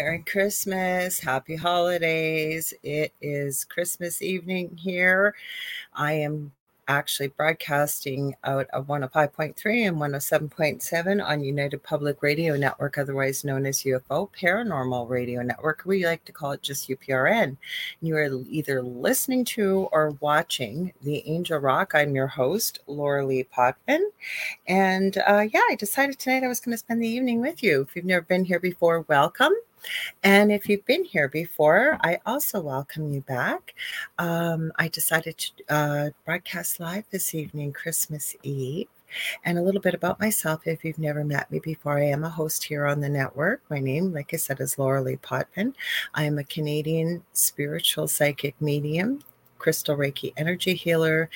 Merry Christmas. Happy holidays. It is Christmas evening here. I am actually broadcasting out of 105.3 and 107.7 on United Public Radio Network, otherwise known as UFO Paranormal Radio Network. We like to call it just UPRN. You are either listening to or watching The Angel Rock. I'm your host, Lorilei Potvin. And uh, yeah, I decided tonight I was going to spend the evening with you. If you've never been here before, welcome. And if you've been here before, I also welcome you back. Um, I decided to uh, broadcast live this evening, Christmas Eve. And a little bit about myself if you've never met me before. I am a host here on the network. My name, like I said, is Lorilei Potvin. I am a Canadian spiritual psychic medium crystal Reiki energy healer,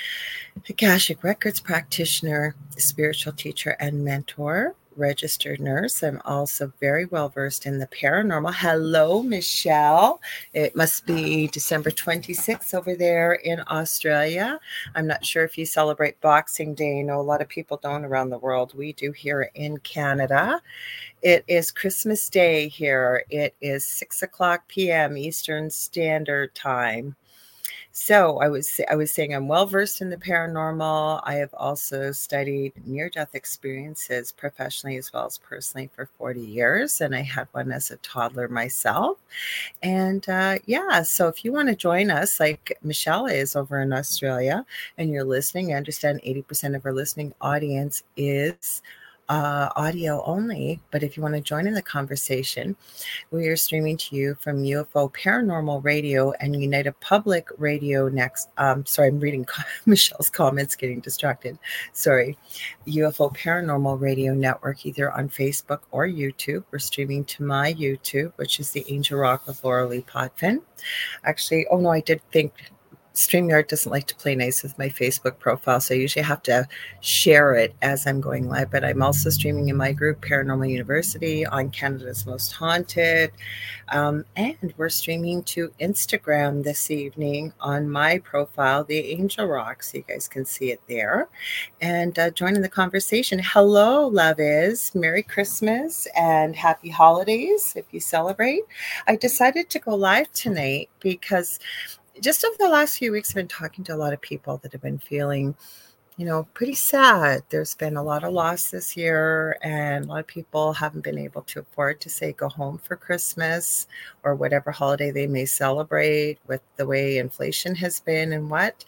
Akashic Records practitioner, spiritual teacher, and mentor registered nurse. I'm also very well versed in the paranormal. Hello, Michelle. It must be December 26th over there in Australia. I'm not sure if you celebrate Boxing Day. I know a lot of people don't around the world. We do here in Canada. It is Christmas Day here. It is 6 o'clock p.m. Eastern Standard Time. So I was I was saying I'm well versed in the paranormal. I have also studied near death experiences professionally as well as personally for 40 years, and I had one as a toddler myself. And uh, yeah, so if you want to join us, like Michelle is over in Australia, and you're listening, I understand 80% of our listening audience is uh, audio only. But if you want to join in the conversation, we are streaming to you from UFO Paranormal Radio and United Public Radio next. Um, sorry, I'm reading Michelle's comments, getting distracted. Sorry. UFO Paranormal Radio Network, either on Facebook or YouTube. We're streaming to my YouTube, which is the Angel Rock with Lorilei Potvin. Actually, oh no, I did think StreamYard doesn't like to play nice with my Facebook profile, so I usually have to share it as I'm going live. But I'm also streaming in my group, Paranormal University, on Canada's Most Haunted. Um, and we're streaming to Instagram this evening on my profile, The Angel Rock, so you guys can see it there. And uh, join in the conversation. Hello, love is. Merry Christmas and happy holidays if you celebrate. I decided to go live tonight because just over the last few weeks, I've been talking to a lot of people that have been feeling, you know, pretty sad. There's been a lot of loss this year, and a lot of people haven't been able to afford to say go home for Christmas or whatever holiday they may celebrate with the way inflation has been and what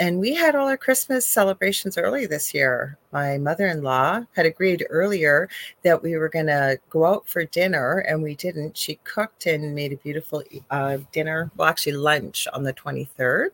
and we had all our Christmas celebrations early this year. My mother in law had agreed earlier that we were going to go out for dinner, and we didn't. She cooked and made a beautiful uh, dinner, well, actually, lunch on the 23rd.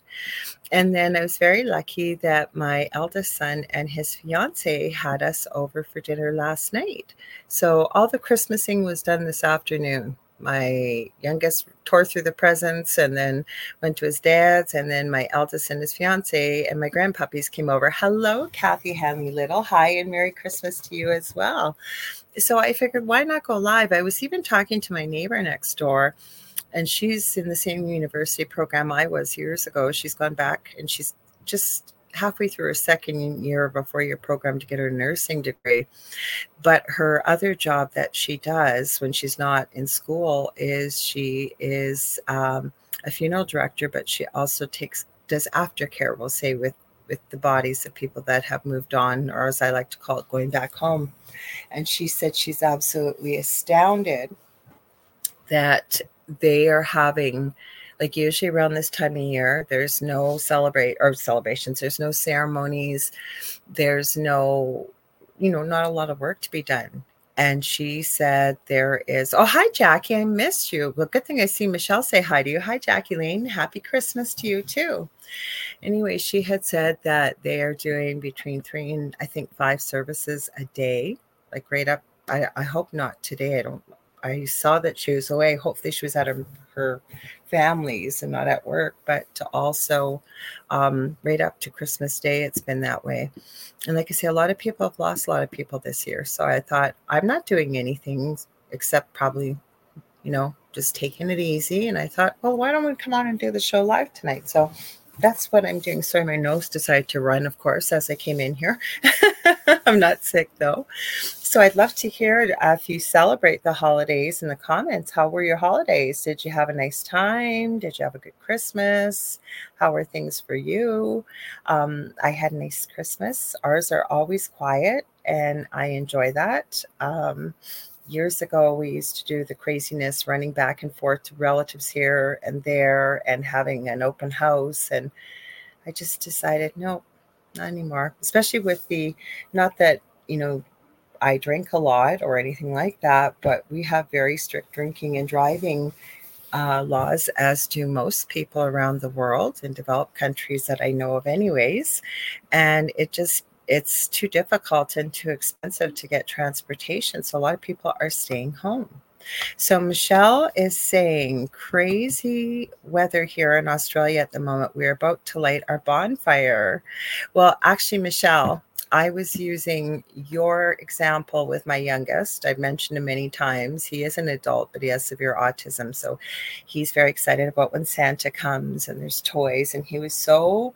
And then I was very lucky that my eldest son and his fiance had us over for dinner last night. So all the Christmasing was done this afternoon my youngest tore through the presents and then went to his dad's and then my eldest and his fiance and my grandpuppies came over. Hello kathy hanley little. Hi and merry christmas to you as well. So i figured why not go live? I was even talking to my neighbor next door and she's in the same university program i was years ago. She's gone back and she's just halfway through her second year before your program to get her nursing degree. But her other job that she does when she's not in school is she is um, a funeral director, but she also takes does aftercare, we'll say, with with the bodies of people that have moved on, or as I like to call it, going back home. And she said she's absolutely astounded that they are having like usually around this time of year there's no celebrate or celebrations there's no ceremonies there's no you know not a lot of work to be done. And she said there is oh hi jackie i missed you. Well good thing i see michelle say hi to you. Hi jackie lane. Happy christmas to you too. Anyway she had said that they are doing between three and i think five services a day like right up i, I hope not today. I don't I saw that she was away. Hopefully, she was at her, her families and not at work, but to also um, right up to Christmas Day, it's been that way. And like I say, a lot of people have lost a lot of people this year. So I thought, I'm not doing anything except probably, you know, just taking it easy. And I thought, well, why don't we come on and do the show live tonight? So that's what I'm doing. Sorry, my nose decided to run, of course, as I came in here. I'm not sick though. So I'd love to hear if you celebrate the holidays in the comments. How were your holidays? Did you have a nice time? Did you have a good Christmas? How were things for you? Um, I had a nice Christmas. Ours are always quiet, and I enjoy that. Um, years ago we used to do the craziness running back and forth to relatives here and there and having an open house. And i just decided no not anymore. Especially with the not that you know i drink a lot or anything like that but we have very strict drinking and driving uh, laws as do most people around the world in developed countries that i know of anyways. And it just it's too difficult and too expensive to get transportation. So a lot of people are staying home. So Michelle is saying crazy weather here in Australia at the moment. We're about to light our bonfire. Well, actually, Michelle, I was using your example with my youngest. I've mentioned him many times. He is an adult, but he has severe autism. So he's very excited about when Santa comes and there's toys. And he was so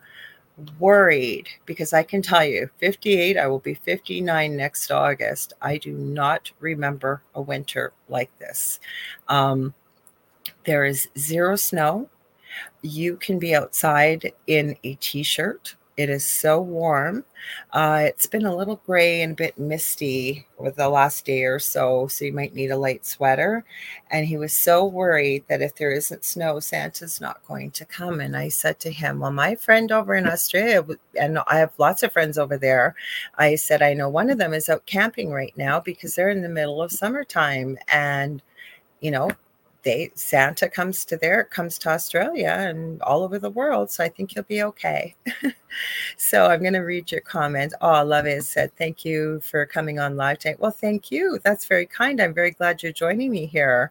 worried because I can tell you 58, I will be 59 next August. I do not remember a winter like this. Um, there is zero snow. You can be outside in a t shirt it is so warm. Uh, it's been a little gray and a bit misty over the last day or so, so you might need a light sweater. And he was so worried that if there isn't snow, Santa's not going to come. And I said to him, Well, my friend over in Australia, and I have lots of friends over there, I said, I know one of them is out camping right now because they're in the middle of summertime. And you know, they Santa comes to there, comes to Australia and all over the world. So I think you'll be okay. so I'm going to read your comment. Oh, love it said, thank you for coming on live tonight. Well, thank you. That's very kind. I'm very glad you're joining me here.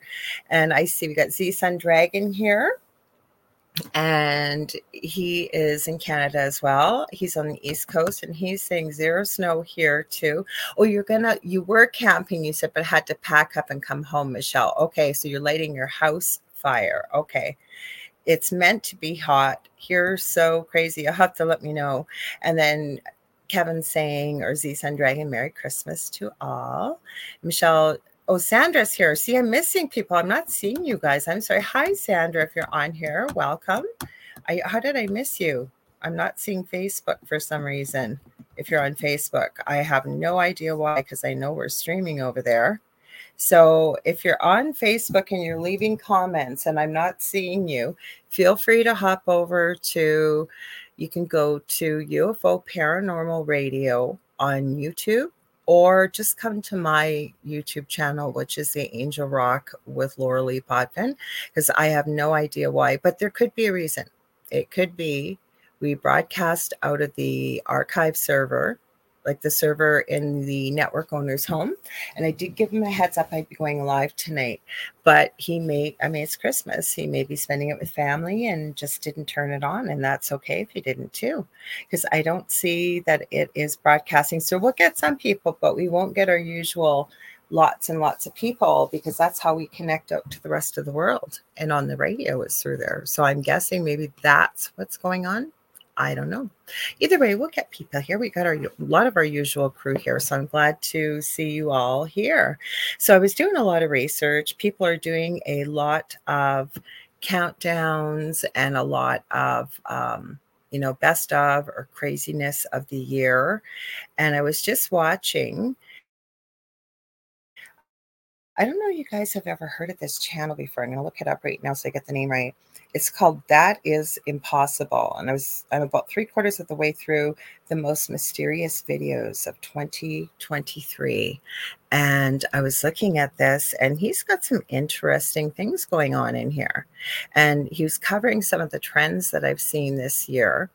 And I see we got Z Sun Dragon here and he is in Canada as well. He's on the East Coast and he's saying zero snow here too. Oh, you're gonna, you were camping, you said, but had to pack up and come home, Michelle. Okay, so you're lighting your house fire. Okay. It's meant to be hot. Here, so crazy. You'll have to let me know. And then Kevin saying, or Z Sun Dragon, Merry Christmas to all. Michelle Oh, Sandra's here. See, I'm missing people. I'm not seeing you guys. I'm sorry. Hi, Sandra, if you're on here. Welcome. I, how did I miss you? I'm not seeing Facebook for some reason. If you're on Facebook, I have no idea why, because I know we're streaming over there. So if you're on Facebook and you're leaving comments and I'm not seeing you, feel free to hop over to, you can go to UFO Paranormal Radio on YouTube or just come to my YouTube channel, which is the Angel Rock with Lorilei Potvin, because I have no idea why, but there could be a reason. It could be we broadcast out of the archive server like the server in the network owner's home. And I did give him a heads up I'd be going live tonight. But he may, I mean, it's Christmas. He may be spending it with family and just didn't turn it on. And that's okay if he didn't too, because I don't see that it is broadcasting. So we'll get some people, but we won't get our usual lots and lots of people because that's how we connect out to the rest of the world. And on the radio is through there. So I'm guessing maybe that's what's going on. I don't know. Either way, we'll get people here. We got our, a lot of our usual crew here. So I'm glad to see you all here. So I was doing a lot of research. People are doing a lot of countdowns and a lot of, um, you know, best of or craziness of the year. And I was just watching. I don't know you guys have ever heard of this channel before. I'm going to look it up right now so I get the name right. It's called That Is Impossible. And I was I'm about three quarters of the way through the most mysterious videos of 2023. And I was looking at this, and he's got some interesting things going on in here. And he was covering some of the trends that I've seen this year.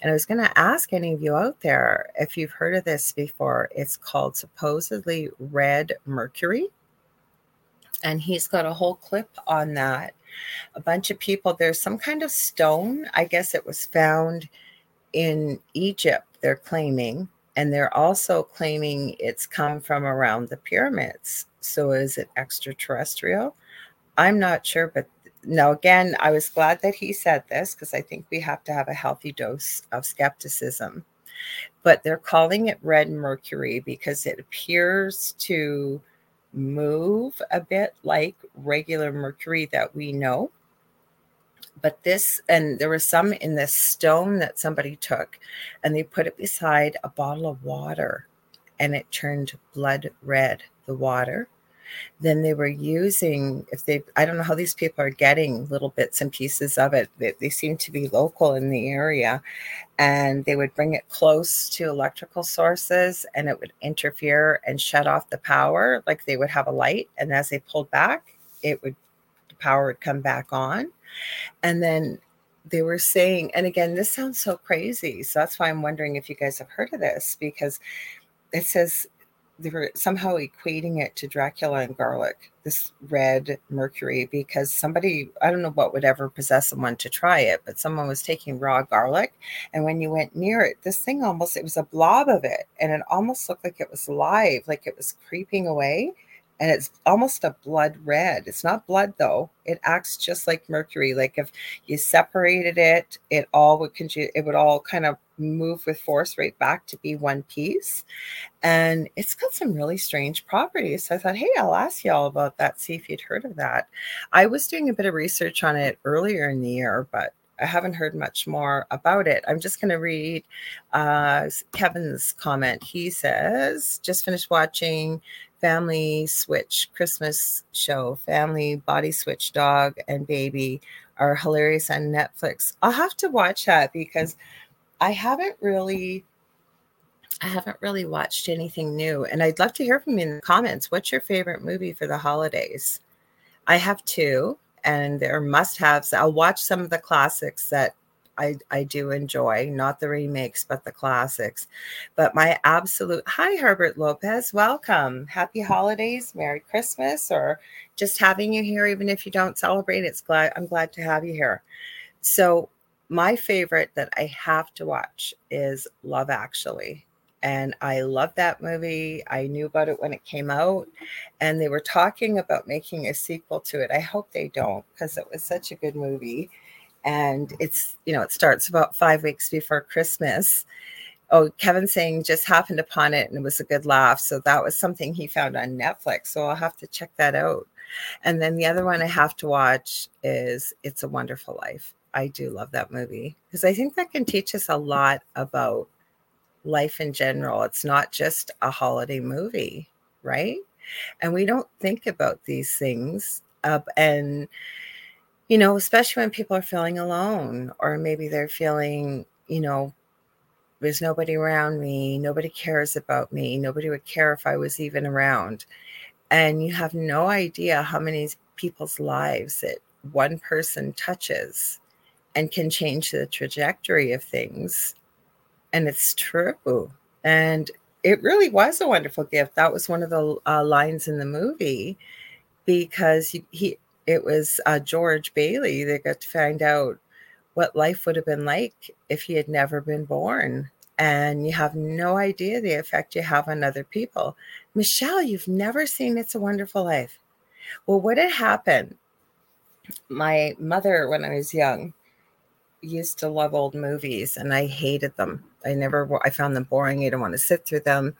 And I was going to ask any of you out there if you've heard of this before. It's called supposedly red mercury. And he's got a whole clip on that a bunch of people. There's some kind of stone. I guess it was found in Egypt, they're claiming. And they're also claiming it's come from around the pyramids. So is it extraterrestrial? I'm not sure, but now again, I was glad that he said this because I think we have to have a healthy dose of skepticism. but they're calling it red mercury because it appears to move a bit like regular mercury that we know. But this, and there was some in this stone that somebody took, and they put it beside a bottle of water, and it turned blood red, the water then they were using if they i don't know how these people are getting little bits and pieces of it. They, they seem to be local in the area and they would bring it close to electrical sources and it would interfere and shut off the power like they would have a light and as they pulled back it would the power would come back on. And then they were saying and again this sounds so crazy so that's why i'm wondering if you guys have heard of this because it says they were somehow equating it to Dracula and garlic, this red mercury, because somebody, I don't know what would ever possess someone to try it, but someone was taking raw garlic. And when you went near it, this thing almost, it was a blob of it. And it almost looked like it was alive, like it was creeping away and it's almost a blood red. It's not blood though. It acts just like mercury. Like if you separated it, it all would it would all kind of move with force right back to be one piece. And it's got some really strange properties. So I thought, hey, I'll ask you all about that. See if you'd heard of that. I was doing a bit of research on it earlier in the year, but I haven't heard much more about it. I'm just going to read uh, Kevin's comment. He says, just finished watching Family Switch Christmas show, Family Body Switch Dog and Baby are hilarious on Netflix. I'll have to watch that because I haven't really I haven't really watched anything new and I'd love to hear from you in the comments. What's your favorite movie for the holidays? I have two and they're must-haves. I'll watch some of the classics that I, I do enjoy, not the remakes, but the classics. But my absolute hi, Herbert Lopez, welcome. Happy holidays, Merry Christmas, or just having you here, even if you don't celebrate. It's glad I'm glad to have you here. So my favorite that I have to watch is Love Actually. And I love that movie. I knew about it when it came out, and they were talking about making a sequel to it. I hope they don't because it was such a good movie and it's you know it starts about five weeks before christmas. Oh kevin saying just happened upon it and it was a good laugh. So that was something he found on netflix. So i'll have to check that out. And then the other one i have to watch is it's a wonderful life. I do love that movie because i think that can teach us a lot about life in general. It's not just a holiday movie right? And we don't think about these things uh, and you know, especially when people are feeling alone or maybe they're feeling, you know, there's nobody around me, nobody cares about me, nobody would care if I was even around. And you have no idea how many people's lives that one person touches and can change the trajectory of things. And it's true. And it really was a wonderful gift. That was one of the uh, lines in the movie because he, he it was uh, George Bailey that got to find out what life would have been like if he had never been born. And you have no idea the effect you have on other people. Michelle, you've never seen It's a Wonderful Life. Well, what had happened? My mother, when I was young, used to love old movies and I hated them. I never, I found them boring. I didn't want to sit through them.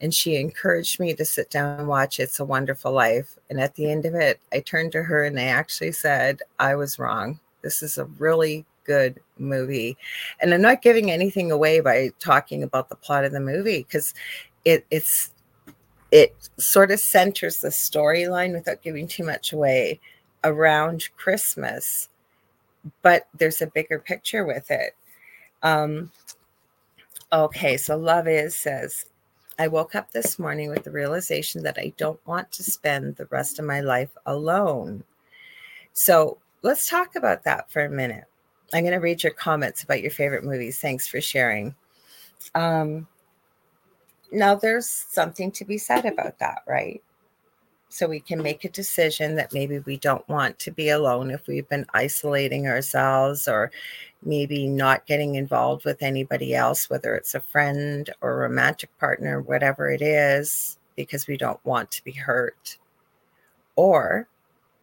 And she encouraged me to sit down and watch It's a Wonderful Life. And at the end of it, I turned to her and I actually said, I was wrong. This is a really good movie. And I'm not giving anything away by talking about the plot of the movie because it, it's, it sort of centers the storyline without giving too much away around Christmas but there's a bigger picture with it. Um, okay, so Love Is says, I woke up this morning with the realization that I don't want to spend the rest of my life alone. So let's talk about that for a minute. I'm going to read your comments about your favorite movies. Thanks for sharing. Um, now, there's something to be said about that, right? So we can make a decision that maybe we don't want to be alone if we've been isolating ourselves or maybe not getting involved with anybody else, whether it's a friend or romantic partner, whatever it is, because we don't want to be hurt. Or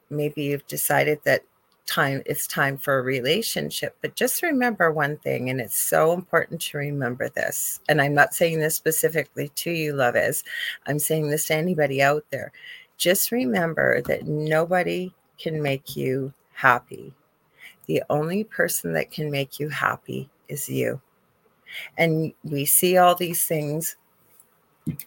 maybe you've decided that time it's time for a relationship but just remember one thing and it's so important to remember this and i'm not saying this specifically to you love is i'm saying this to anybody out there just remember that nobody can make you happy. The only person that can make you happy is you. And we see all these things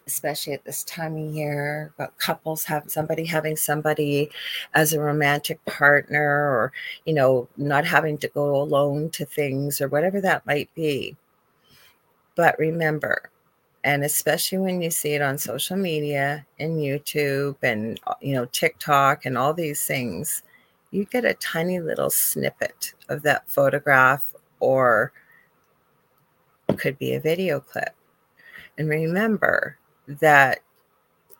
especially at this time of year about couples have somebody having somebody as a romantic partner or you know not having to go alone to things or whatever that might be. But remember and especially when you see it on social media and youtube and uh, you know tiktok and all these things you get a tiny little snippet of that photograph or could be a video clip and remember that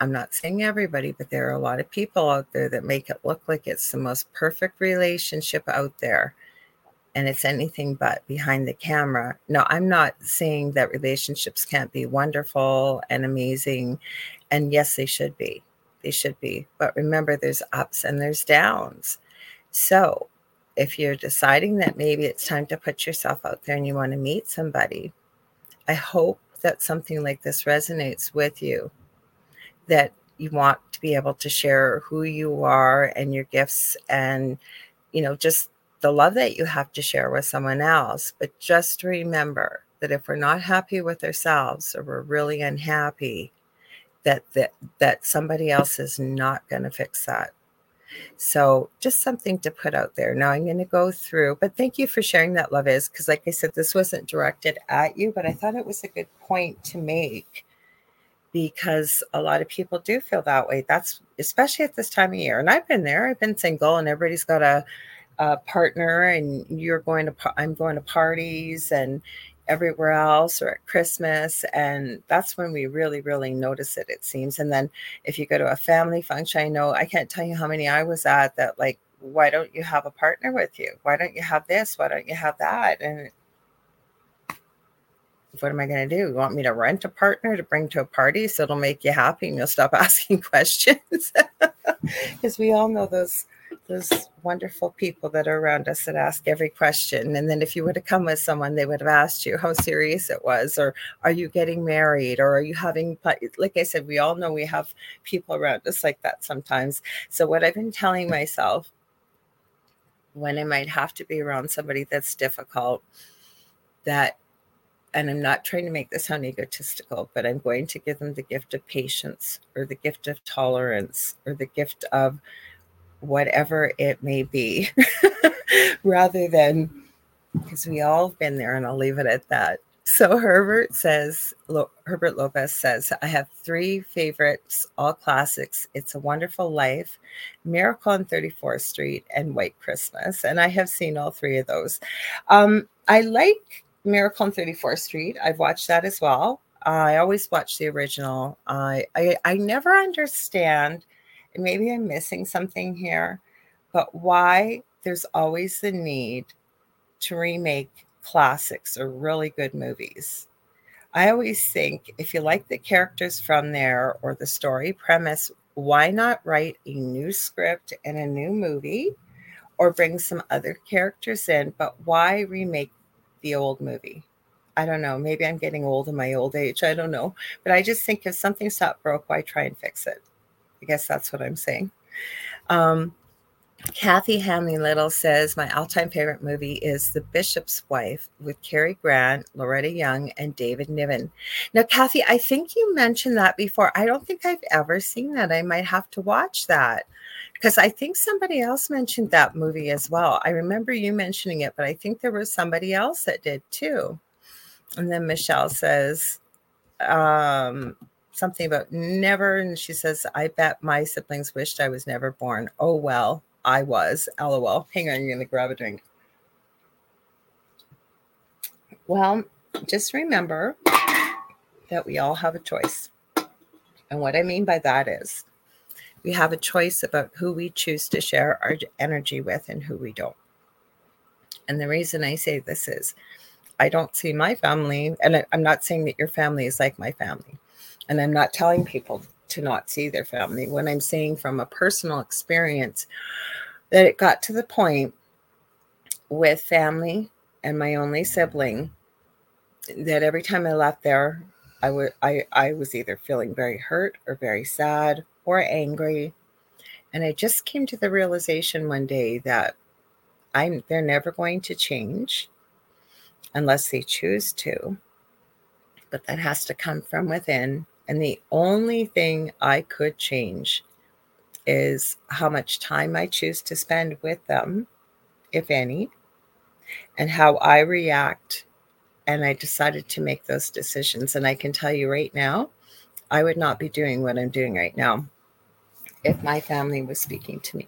I'm not saying everybody, but there are a lot of people out there that make it look like it's the most perfect relationship out there. And it's anything but behind the camera. No, I'm not saying that relationships can't be wonderful and amazing. And yes, they should be. They should be. But remember, there's ups and there's downs. So if you're deciding that maybe it's time to put yourself out there and you want to meet somebody, I hope that something like this resonates with you, that you want to be able to share who you are and your gifts and, you know, just the love that you have to share with someone else. But just remember that if we're not happy with ourselves or we're really unhappy, that that, that somebody else is not going to fix that. So just something to put out there. Now I'm going to go through, but thank you for sharing that, love is, because like I said, this wasn't directed at you, but I thought it was a good point to make because a lot of people do feel that way. That's especially at this time of year. And I've been there, I've been single, and everybody's got a, a partner, and you're going to, I'm going to parties, and everywhere else or at Christmas. And that's when we really, really notice it, it seems. And then if you go to a family function, I know I can't tell you how many I was at that, like, why don't you have a partner with you? Why don't you have this? Why don't you have that? And what am I going to do? You want me to rent a partner to bring to a party so it'll make you happy and you'll stop asking questions? Because we all know those those wonderful people that are around us that ask every question. And then if you would have come with someone, they would have asked you how serious it was, or are you getting married, or are you having, like I said, we all know we have people around us like that sometimes. So, what I've been telling myself when I might have to be around somebody that's difficult, that and I'm not trying to make this sound egotistical, but I'm going to give them the gift of patience or the gift of tolerance or the gift of whatever it may be, rather than because we all have been there, and I'll leave it at that. So Herbert says, Herbert Lopez says, I have three favorites, all classics. It's a Wonderful Life, Miracle on 34th Street, and White Christmas. And I have seen all three of those. Um, I like Miracle on 34th Street. I've watched that as well. I always watch the original. I I never understand and maybe I'm missing something here, but why there's always the need to remake classics or really good movies. I always think if you like the characters from there or the story premise, why not write a new script and a new movie or bring some other characters in? But why remake the old movie? I don't know. Maybe I'm getting old in my old age. I don't know. But I just think if something's not broke, why try and fix it? I guess that's what I'm saying. Um, Kathy Hamley Little says, My all time favorite movie is The Bishop's Wife with Cary Grant, Loretta Young, and David Niven. Now, Kathy, I think you mentioned that before. I don't think I've ever seen that. I might have to watch that because I think somebody else mentioned that movie as well. I remember you mentioning it, but I think there was somebody else that did too. And then Michelle says, um, something about never. And she says, I bet my siblings wished I was never born. Oh, well, I was. LOL. Hang on, I'm going to grab a drink. Well, just remember that we all have a choice. And what I mean by that is we have a choice about who we choose to share our energy with and who we don't. And the reason I say this is I don't see my family, and I'm not saying that your family is like my family, and I'm not telling people to not see their family. When I'm saying from a personal experience that it got to the point with family and my only sibling that every time I left there, I would I, I was either feeling very hurt or very sad or angry. And I just came to the realization one day that I'm they're never going to change unless they choose to. But that has to come from within. And the only thing I could change is how much time I choose to spend with them, if any, and how I react. And I decided to make those decisions. And I can tell you right now, I would not be doing what I'm doing right now if my family was speaking to me.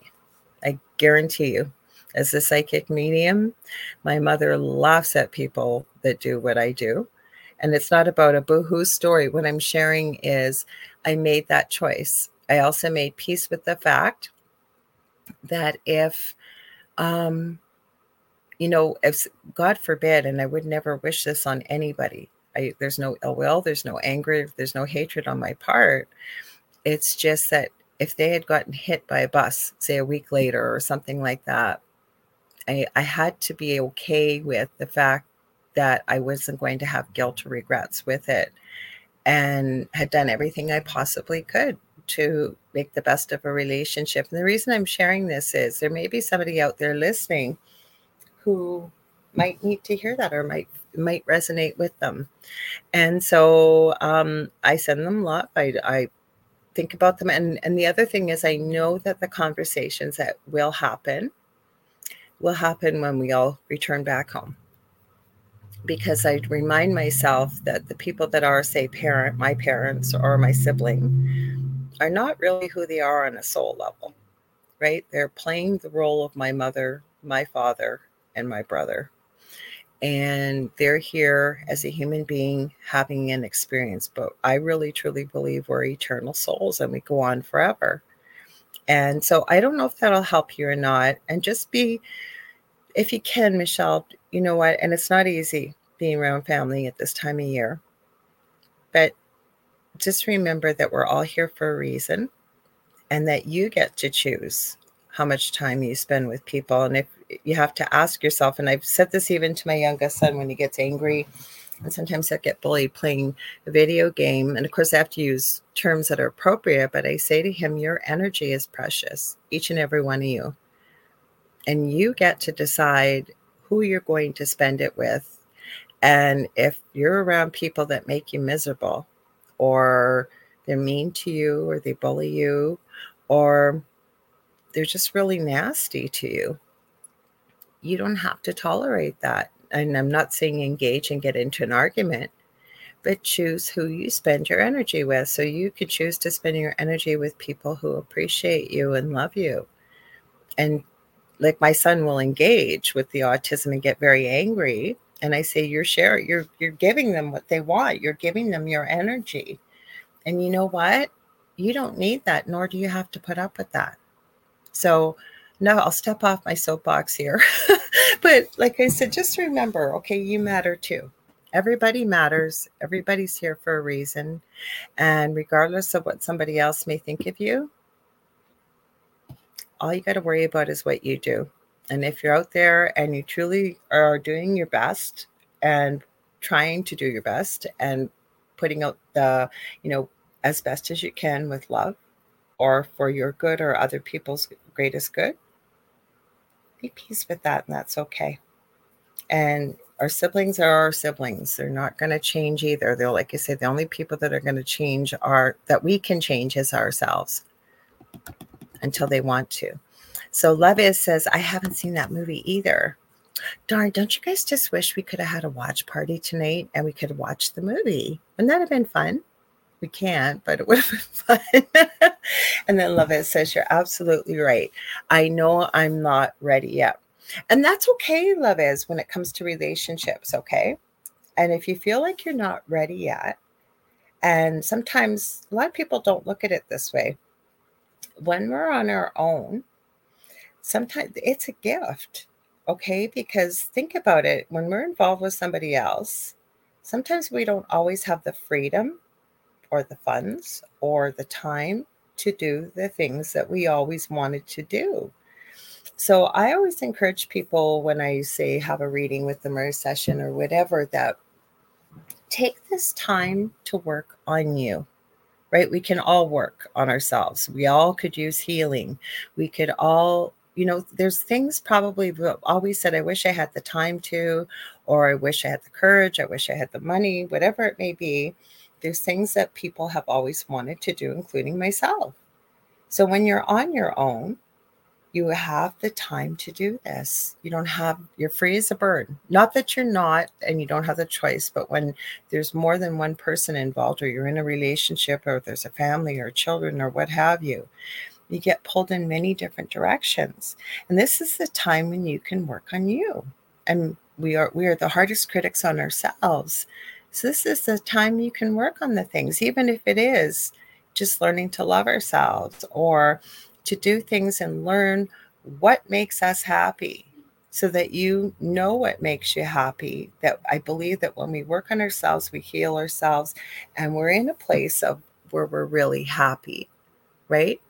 I guarantee you. As a psychic medium, my mother laughs at people that do what I do. And it's not about a boohoo story. What I'm sharing is I made that choice. I also made peace with the fact that if, um, you know, if God forbid, and I would never wish this on anybody, I, there's no ill will, there's no anger, there's no hatred on my part. It's just that if they had gotten hit by a bus, say a week later or something like that, I, I had to be okay with the fact that I wasn't going to have guilt or regrets with it and had done everything I possibly could to make the best of a relationship. And the reason I'm sharing this is there may be somebody out there listening who might need to hear that or might might resonate with them. And so um, I send them love. I, I think about them. And, and the other thing is I know that the conversations that will happen will happen when we all return back home because I remind myself that the people that are, say, parent, my parents or my sibling, are not really who they are on a soul level, right? They're playing the role of my mother, my father, and my brother. And they're here as a human being having an experience. But I really truly believe we're eternal souls and we go on forever. And so I don't know if that'll help you or not. And just be if you can, Michelle, you know what? And it's not easy being around family at this time of year. But just remember that we're all here for a reason and that you get to choose how much time you spend with people. And if you have to ask yourself, and I've said this even to my youngest son when he gets angry, and sometimes I get bullied playing a video game. And of course, I have to use terms that are appropriate, but I say to him, Your energy is precious, each and every one of you and you get to decide who you're going to spend it with. And if you're around people that make you miserable, or they're mean to you, or they bully you, or they're just really nasty to you, you don't have to tolerate that. And I'm not saying engage and get into an argument, but choose who you spend your energy with. So you could choose to spend your energy with people who appreciate you and love you and like my son will engage with the autism and get very angry and i say you're sharing you're you're giving them what they want. You're giving them your energy. And you know what? You don't need that nor do you have to put up with that. So no i'll step off my soapbox here. But like i said just remember okay you matter too. Everybody matters. Everybody's here for a reason. And regardless of what somebody else may think of you all you got to worry about is what you do. And if you're out there and you truly are doing your best and trying to do your best and putting out the, you know, as best as you can with love or for your good or other people's greatest good, be peace with that and that's okay. And our siblings are our siblings. They're not going to change either. They're like I said, the only people that are going to change are that we can change is ourselves until they want to. So Levis says, I haven't seen that movie either. Darn, don't you guys just wish we could have had a watch party tonight and we could watch the movie? Wouldn't that have been fun? We can't, but it would have been fun. and then Love Levis says, You're absolutely right. I know I'm not ready yet. And that's okay, Levis, when it comes to relationships, okay? And if you feel like you're not ready yet, and sometimes a lot of people don't look at it this way when we're on our own, sometimes it's a gift, okay? Because think about it when we're involved with somebody else, sometimes we don't always have the freedom or the funds or the time to do the things that we always wanted to do. So I always encourage people when I say have a reading with them or a session or whatever that take this time to work on you right? We can all work on ourselves. We all could use healing. We could all, you know, there's things probably always said, I wish I had the time to, or I wish I had the courage, I wish I had the money, whatever it may be. There's things that people have always wanted to do, including myself. So when you're on your own, you have the time to do this. You don't have, you're free as a bird. Not that you're not and you don't have the choice, but when there's more than one person involved, or you're in a relationship, or there's a family or children, or what have you, you get pulled in many different directions. And this is the time when you can work on you. And we are we are the hardest critics on ourselves. So this is the time you can work on the things, even if it is just learning to love ourselves or to do things and learn what makes us happy so that you know what makes you happy. That I believe that when we work on ourselves, we heal ourselves and we're in a place of where we're really happy, right?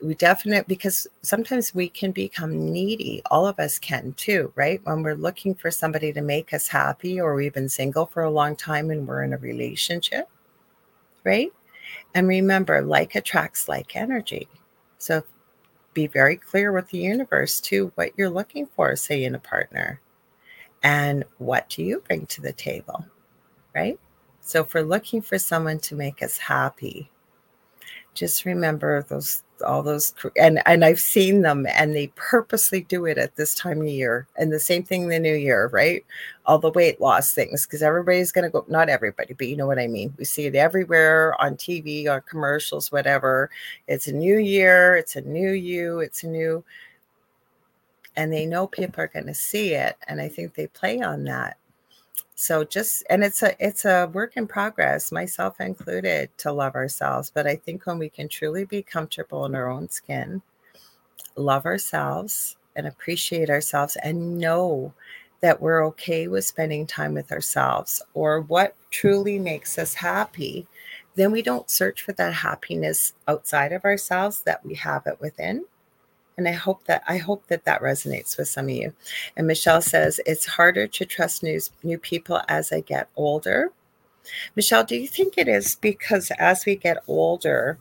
We definitely, because sometimes we can become needy. All of us can too, right? When we're looking for somebody to make us happy, or we've been single for a long time and we're in a relationship, right? And remember, like attracts like energy. So be very clear with the universe too what you're looking for, say, in a partner. And what do you bring to the table? Right? So if we're looking for someone to make us happy, just remember those all those and and I've seen them and they purposely do it at this time of year and the same thing the new year right? All the weight loss things because everybody's going to go not everybody but you know what I mean. We see it everywhere on TV on commercials whatever. It's a new year it's a new you it's a new and they know people are going to see it and I think they play on that so just and it's a it's a work in progress myself included to love ourselves but i think when we can truly be comfortable in our own skin love ourselves and appreciate ourselves and know that we're okay with spending time with ourselves or what truly makes us happy then we don't search for that happiness outside of ourselves that we have it within and i hope that i hope that that resonates with some of you. And michelle says it's harder to trust new, new people as i get older. Michelle do you think it is because as we get older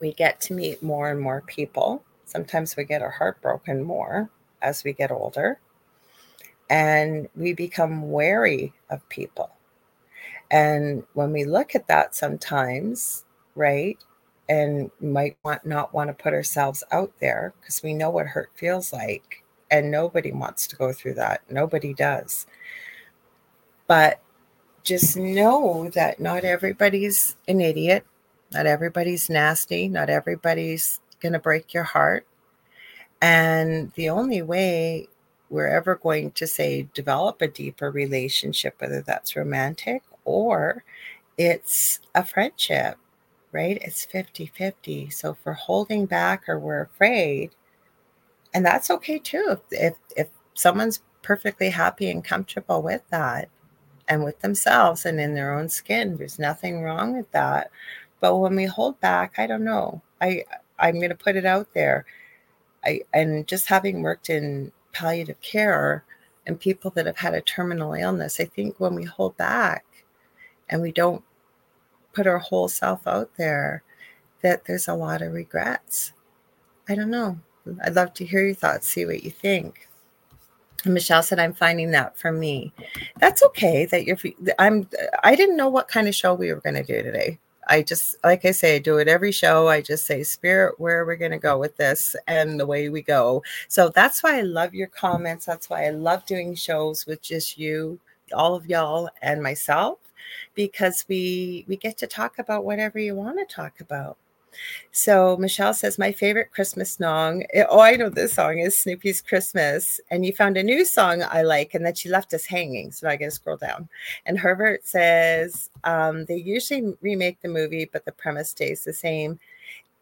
we get to meet more and more people? Sometimes we get our heart broken more as we get older. And we become wary of people. And when we look at that sometimes right and might want not want to put ourselves out there because we know what hurt feels like and nobody wants to go through that. Nobody does. But just know that not everybody's an idiot. Not everybody's nasty. Not everybody's going to break your heart. And the only way we're ever going to say develop a deeper relationship whether that's romantic or it's a friendship right? It's 50 50. So if we're holding back or we're afraid, and that's okay too. If, if someone's perfectly happy and comfortable with that and with themselves and in their own skin, there's nothing wrong with that. But when we hold back, I don't know. I I'm going to put it out there. I and just having worked in palliative care and people that have had a terminal illness, I think when we hold back and we don't put our whole self out there, that there's a lot of regrets. I don't know. I'd love to hear your thoughts, see what you think. And Michelle said, "I'm finding that for me. That's okay. That you're. I'm. I didn't know what kind of show we were going to do today. I just, like I say, I do it every show. I just say, Spirit, where are we going to go with this, and the way we go. So that's why I love your comments. That's why I love doing shows with just you, all of y'all, and myself because we we get to talk about whatever you want to talk about. So Michelle says my favorite Christmas song. Oh, I know this song is Snoopy's Christmas, and you found a new song I like, and then she left us hanging. So I got to scroll down. And Herbert says um, they usually remake the movie, but the premise stays the same.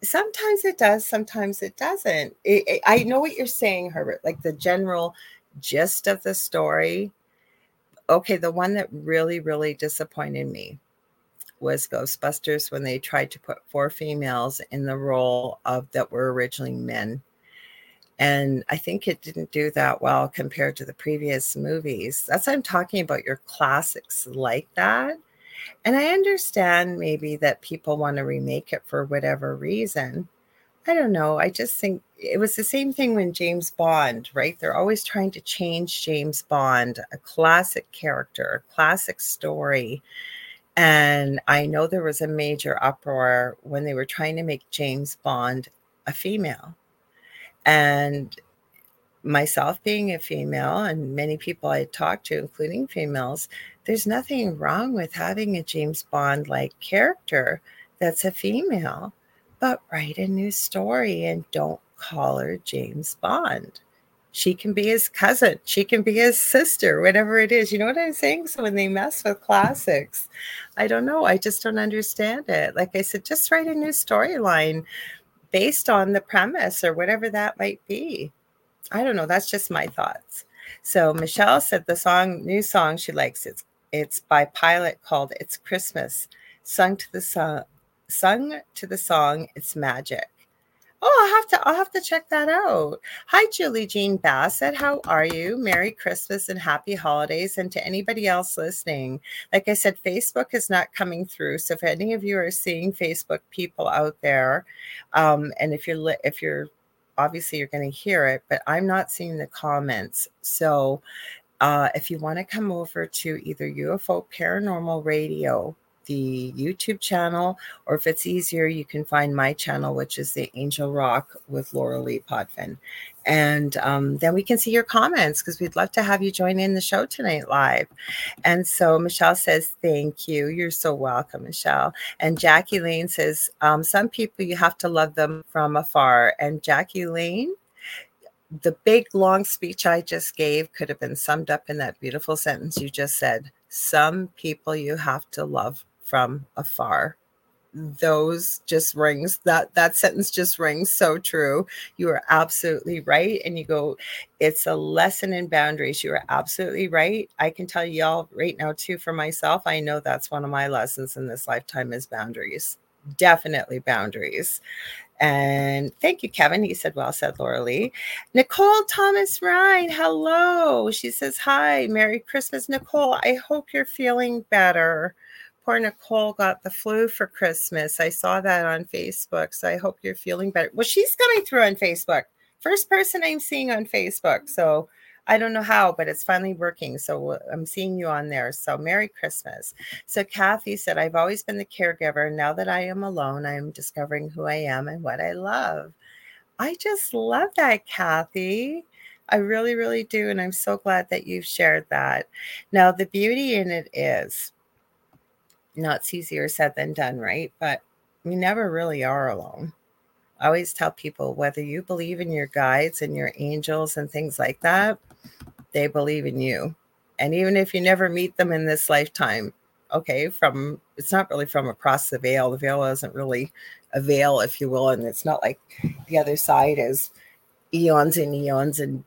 Sometimes it does, sometimes it doesn't. It, it, I know what you're saying, Herbert. Like the general gist of the story okay, the one that really, really disappointed me was Ghostbusters when they tried to put four females in the role of that were originally men. And I think it didn't do that well compared to the previous movies. That's what I'm talking about your classics like that. And I understand maybe that people want to remake it for whatever reason. I don't know. I just think it was the same thing when James Bond, right? They're always trying to change James Bond, a classic character, a classic story. And I know there was a major uproar when they were trying to make James Bond a female. And myself being a female and many people I talked to, including females, there's nothing wrong with having a James Bond like character that's a female, but write a new story and don't call her James Bond. She can be his cousin. She can be his sister, whatever it is. You know what I'm saying? So when they mess with classics, I don't know. I just don't understand it. Like I said, just write a new storyline based on the premise or whatever that might be. I don't know. That's just my thoughts. So Michelle said the song, new song she likes. It's it's by Pilot called "It's Christmas," sung to the song, sung to the song "It's Magic." Oh, I'll have to I'll have to check that out. Hi, Julie Jean Bassett. How are you? Merry Christmas and happy holidays. And to anybody else listening, like I said, Facebook is not coming through. So if any of you are seeing Facebook people out there, um, and if you're if you're obviously you're going to hear it, but I'm not seeing the comments. So uh, if you want to come over to either UFO Paranormal Radio the YouTube channel, or if it's easier, you can find my channel, which is the Angel Rock with Lorilei Potvin. And um, then we can see your comments because we'd love to have you join in the show tonight live. And so Michelle says, Thank you. You're so welcome, Michelle. And Jackie Lane says, um, Some people you have to love them from afar. And Jackie Lane, the big long speech I just gave could have been summed up in that beautiful sentence you just said. Some people you have to love from afar those just rings that that sentence just rings so true you are absolutely right and you go it's a lesson in boundaries you are absolutely right i can tell y'all right now too for myself i know that's one of my lessons in this lifetime is boundaries definitely boundaries and thank you, Kevin. He said, Well said, Lorilei. Nicole Thomas Ryan, hello. She says, Hi, Merry Christmas, Nicole. I hope you're feeling better poor Nicole got the flu for Christmas. I saw that on Facebook. So I hope you're feeling better. Well, she's coming through on Facebook. First person I'm seeing on Facebook. So I don't know how, but it's finally working. So uh, I'm seeing you on there. So Merry Christmas. So Kathy said, I've always been the caregiver. Now that I am alone, I am discovering who I am and what I love. I just love that, Kathy. I really, really do. And I'm so glad that you've shared that. Now, the beauty in it is know it's easier said than done, right? But we never really are alone. I always tell people whether you believe in your guides and your angels and things like that, they believe in you. And even if you never meet them in this lifetime, okay, from it's not really from across the veil. The veil isn't really a veil, if you will. And it's not like the other side is eons and eons and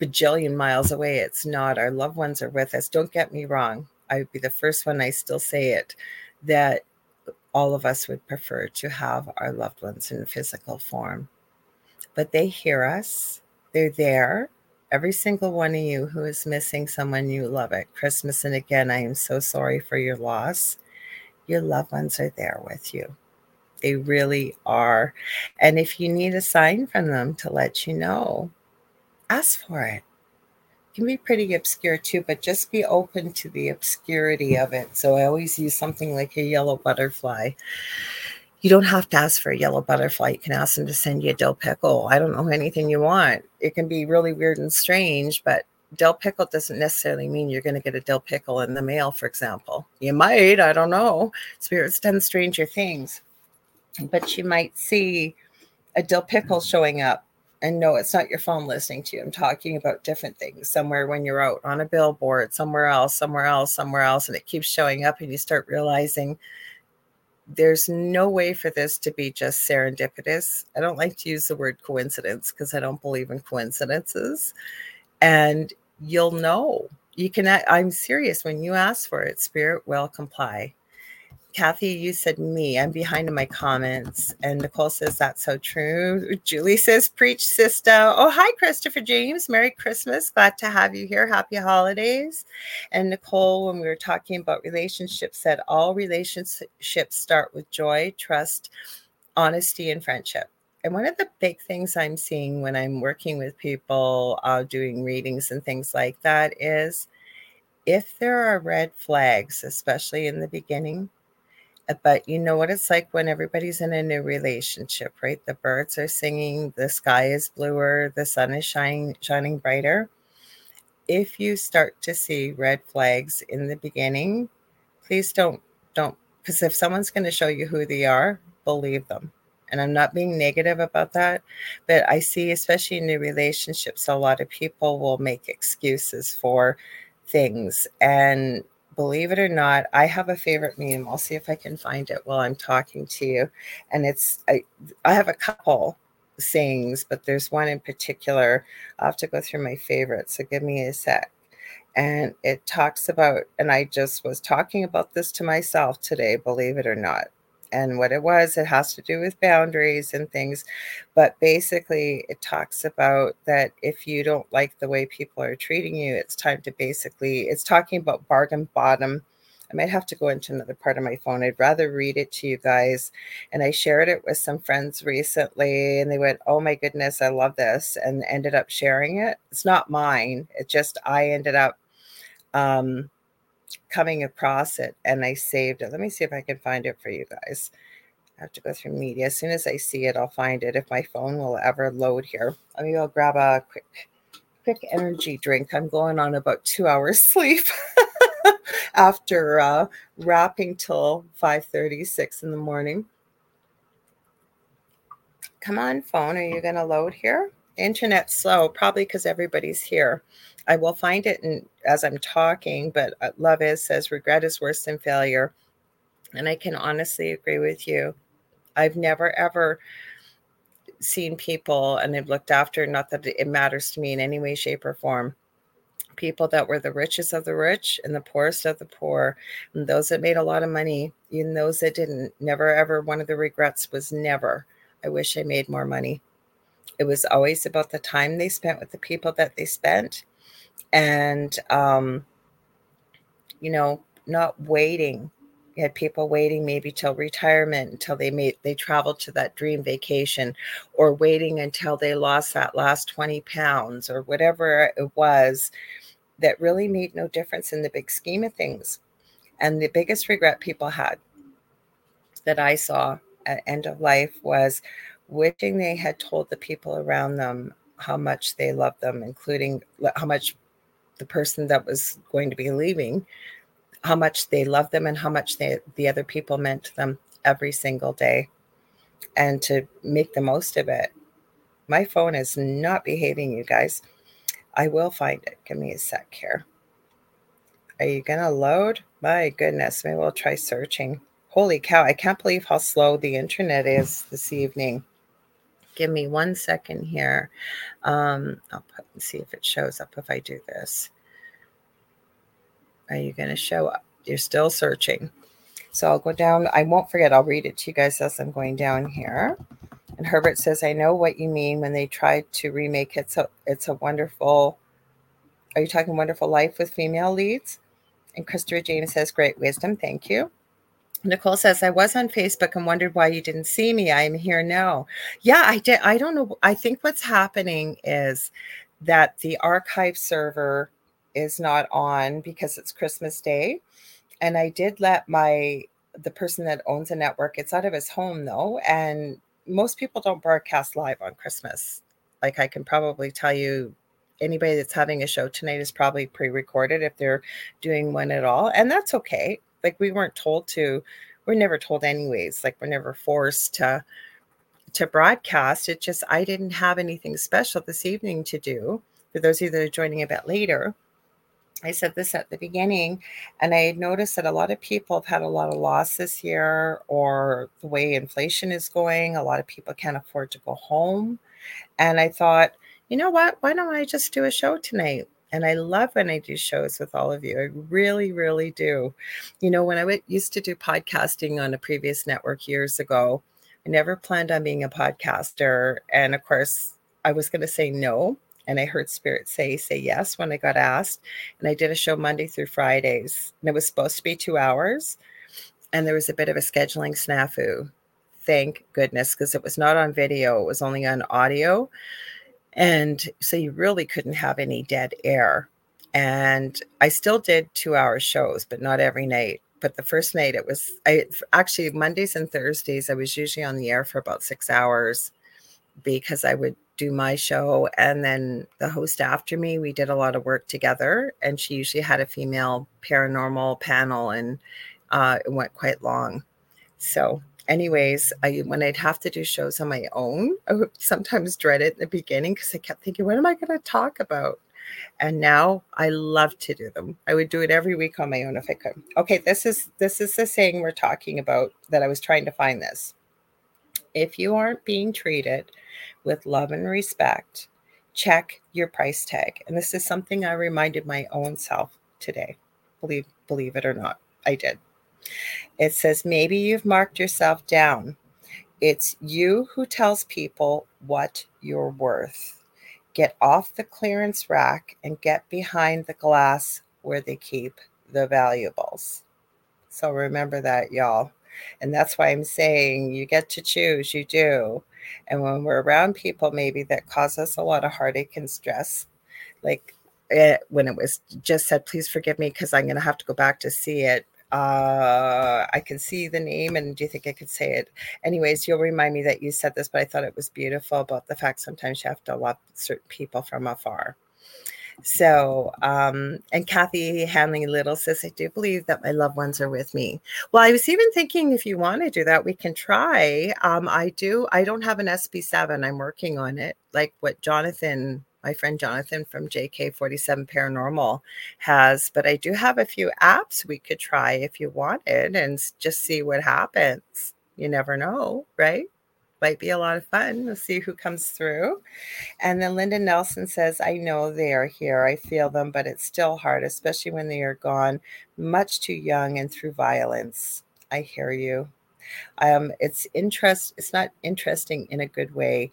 bajillion miles away. It's not. Our loved ones are with us. Don't get me wrong. I would be the first one, I still say it, that all of us would prefer to have our loved ones in physical form. But they hear us, they're there. Every single one of you who is missing someone you love at Christmas, and again, I am so sorry for your loss. Your loved ones are there with you. They really are. And if you need a sign from them to let you know, ask for it can be pretty obscure too, but just be open to the obscurity of it. So I always use something like a yellow butterfly. You don't have to ask for a yellow butterfly. You can ask them to send you a dill pickle. I don't know anything you want. It can be really weird and strange, but dill pickle doesn't necessarily mean you're going to get a dill pickle in the mail, for example. You might, I don't know. Spirits done stranger things. But you might see a dill pickle showing up and no, it's not your phone listening to you. I'm talking about different things somewhere when you're out on a billboard, somewhere else, somewhere else, somewhere else, and it keeps showing up, and you start realizing there's no way for this to be just serendipitous. I don't like to use the word coincidence because I don't believe in coincidences. And you'll know. You can, I'm serious. When you ask for it, spirit will comply. Kathy, you said me. I'm behind in my comments. And Nicole says, that's so true. Julie says, preach, sister. Oh, hi, Christopher James. Merry Christmas. Glad to have you here. Happy holidays. And Nicole, when we were talking about relationships, said all relationships start with joy, trust, honesty, and friendship. And one of the big things I'm seeing when I'm working with people, uh, doing readings and things like that is if there are red flags, especially in the beginning, Uh, but you know what it's like when everybody's in a new relationship, right? The birds are singing, the sky is bluer, the sun is shining shining brighter. If you start to see red flags in the beginning, please don't don't because if someone's going to show you who they are, believe them. And I'm not being negative about that, but I see, especially in new relationships, a lot of people will make excuses for things. And believe it or not, I have a favorite meme. I'll see if I can find it while I'm talking to you. And it's I I have a couple sayings, but there's one in particular. I'll have to go through my favorites. So give me a sec. And it talks about, and I just was talking about this to myself today, believe it or not and what it was. It has to do with boundaries and things. But basically, it talks about that if you don't like the way people are treating you, it's time to basically, it's talking about bargain bottom. I might have to go into another part of my phone. I'd rather read it to you guys. And I shared it with some friends recently, and they went, Oh my goodness, I love this, and ended up sharing it. It's not mine. It just, I ended up um, coming across it and I saved it. Let me see if I can find it for you guys. I have to go through media. As soon as I see it, I'll find it if my phone will ever load here. Maybe I'll grab a quick quick energy drink. I'm going on about two hours sleep after uh, wrapping till 5:36 in the morning. Come on, phone. Are you going to load here? Internet's slow, probably because everybody's here. I will find it in, as I'm talking, but uh, Love is says regret is worse than failure. And I can honestly agree with you. I've never ever seen people, and I've looked after, not that it matters to me in any way, shape, or form, people that were the richest of the rich and the poorest of the poor, and those that made a lot of money, even those that didn't. Never ever, one of the regrets was never, I wish I made more money. It was always about the time they spent with the people that they spent and um, you know, not waiting. You had people waiting maybe till retirement until they made they traveled to that dream vacation, or waiting until they lost that last 20 pounds or whatever it was that really made no difference in the big scheme of things. And the biggest regret people had that I saw at end of life was wishing they had told the people around them how much they loved them, including how much the person that was going to be leaving how much they loved them and how much they, the other people meant to them every single day and to make the most of it. My phone is not behaving, you guys. I will find it. Give me a sec here. Are you going to load? My goodness. Maybe we'll try searching. Holy cow. I can't believe how slow the internet is this evening. Give me one second here. Um, I'll put, see if it shows up if I do this. Are you going to show up? You're still searching. So I'll go down. I won't forget. I'll read it to you guys as I'm going down here. And Herbert says, I know what you mean when they tried to remake it. So it's a wonderful. Are you talking wonderful life with female leads? And Christopher James says, Great wisdom. Thank you. Nicole says, I was on Facebook and wondered why you didn't see me. I'm here now. Yeah, I did. I don't know. I think what's happening is that the archive server is not on because it's Christmas Day. And I did let my the person that owns the network, it's out of his home though. And most people don't broadcast live on Christmas. Like I can probably tell you anybody that's having a show tonight is probably pre-recorded if they're doing one at all. And that's okay like we weren't told to we're never told anyways like we're never forced to to broadcast. It just i didn't have anything special this evening to do. For those of you that are joining a bit later i said this at the beginning and i had noticed that a lot of people have had a lot of loss this year or the way inflation is going. A lot of people can't afford to go home. And i thought you know what? Why don't i just do a show tonight And I love when I do shows with all of you. I really, really do. You know, when I w- used to do podcasting on a previous network years ago, I never planned on being a podcaster. And of course, I was going to say no. And I heard Spirit say, say yes when I got asked. And I did a show Monday through Fridays. And it was supposed to be two hours. And there was a bit of a scheduling snafu. Thank goodness, because it was not on video, it was only on audio. And so you really couldn't have any dead air. And I still did two hour shows, but not every night. But the first night it was I actually Mondays and Thursdays, I was usually on the air for about six hours because I would do my show and then the host after me we did a lot of work together and she usually had a female paranormal panel and uh, it went quite long so anyways, I when I'd have to do shows on my own, I would sometimes dread it in the beginning because I kept thinking, what am I going to talk about? And now I love to do them. I would do it every week on my own if I could. Okay, this is this is the saying we're talking about that I was trying to find this. If you aren't being treated with love and respect, check your price tag. And this is something I reminded my own self today. Believe believe it or not, I did. It says, maybe you've marked yourself down. It's you who tells people what you're worth. Get off the clearance rack and get behind the glass where they keep the valuables. So remember that, y'all. And that's why I'm saying you get to choose, you do. And when we're around people, maybe that cause us a lot of heartache and stress, like it, eh, when it was just said, please forgive me because I'm going to have to go back to see it uh, I can see the name, and do you think I could say it? Anyways, you'll remind me that you said this, but I thought it was beautiful about the fact sometimes you have to love certain people from afar. So, um, and Kathy Hanley Little says, I do believe that my loved ones are with me. Well, I was even thinking if you want to do that, we can try. Um, I do, I don't have an SB7. I'm working on it, like what Jonathan my friend Jonathan from JK47 Paranormal has. But I do have a few apps we could try if you wanted and just see what happens. You never know, right? Might be a lot of fun. We'll see who comes through. And then Linda Nelson says, I know they are here. I feel them, but it's still hard, especially when they are gone much too young and through violence. I hear you. Um, it's interest. It's not interesting in a good way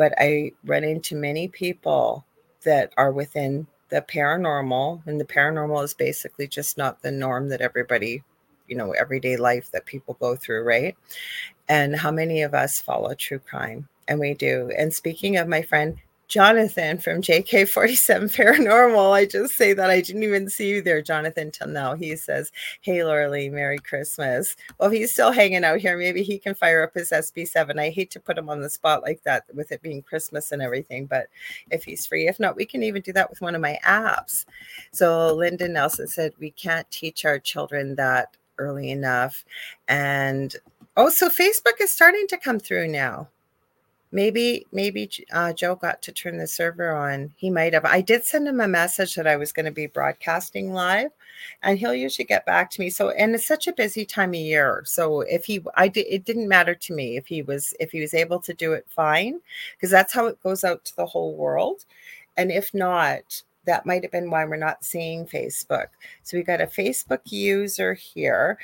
but I run into many people that are within the paranormal, and the paranormal is basically just not the norm that everybody, you know, everyday life that people go through, right? And how many of us follow true crime? And we do. And speaking of my friend Jonathan from JK47 Paranormal. I just say that I didn't even see you there, Jonathan, till now. He says, Hey, Laura Merry Christmas. Well, he's still hanging out here. Maybe he can fire up his SB7. I hate to put him on the spot like that with it being Christmas and everything, but if he's free, if not, we can even do that with one of my apps. So, Linda Nelson said, We can't teach our children that early enough. And oh, so Facebook is starting to come through now maybe maybe uh, joe got to turn the server on. He might have. I did send him a message that i was going to be broadcasting live and he'll usually get back to me. So and it's such a busy time of year. So if he i did it didn't matter to me if he was if he was able to do it fine because that's how it goes out to the whole world. And if not that might have been why we're not seeing facebook. So we got a facebook user here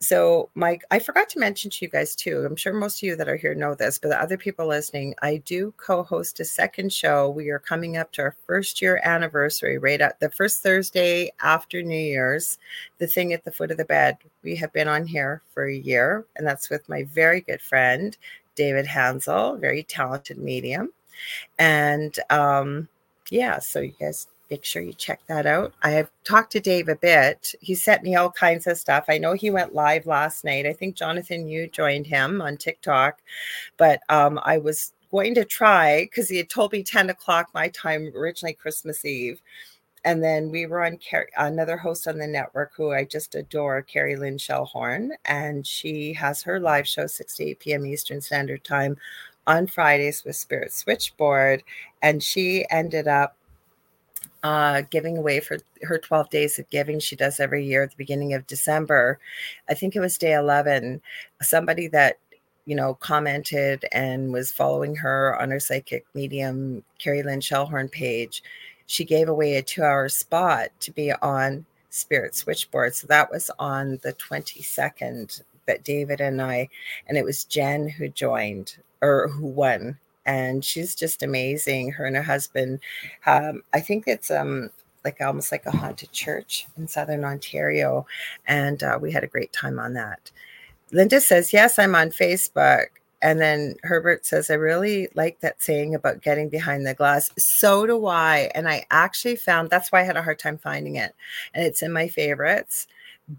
so, Mike, I forgot to mention to you guys too. I'm sure most of you that are here know this, but the other people listening, I do co host a second show. We are coming up to our first year anniversary right at the first Thursday after New Year's, the thing at the foot of the bed. We have been on here for a year, and that's with my very good friend, David Hansel, very talented medium. And um, yeah, so you guys make sure you check that out. I have talked to Dave a bit. He sent me all kinds of stuff. I know he went live last night. I think Jonathan, you joined him on TikTok, but um, I was going to try because he had told me 10 o'clock my time, originally Christmas Eve. And then we were on Car- another host on the network who I just adore, Carrie Lynn Shellhorn. And she has her live show 6 to 8 p.m. Eastern Standard Time on Fridays with Spirit Switchboard. And she ended up uh, giving away for her 12 days of giving she does every year at the beginning of December. I think it was day 11. Somebody that, you know, commented and was following her on her psychic medium, Carrie Lynn Shellhorn page, she gave away a two hour spot to be on Spirit Switchboard. So that was on the 22nd that David and I, and it was Jen who joined or who won. And she's just amazing. Her and her husband, um, I think it's um, like almost like a haunted church in southern Ontario. And uh, we had a great time on that. Linda says, Yes, I'm on Facebook. And then Herbert says, I really like that saying about getting behind the glass. So do I. And I actually found that's why I had a hard time finding it. And it's in my favorites.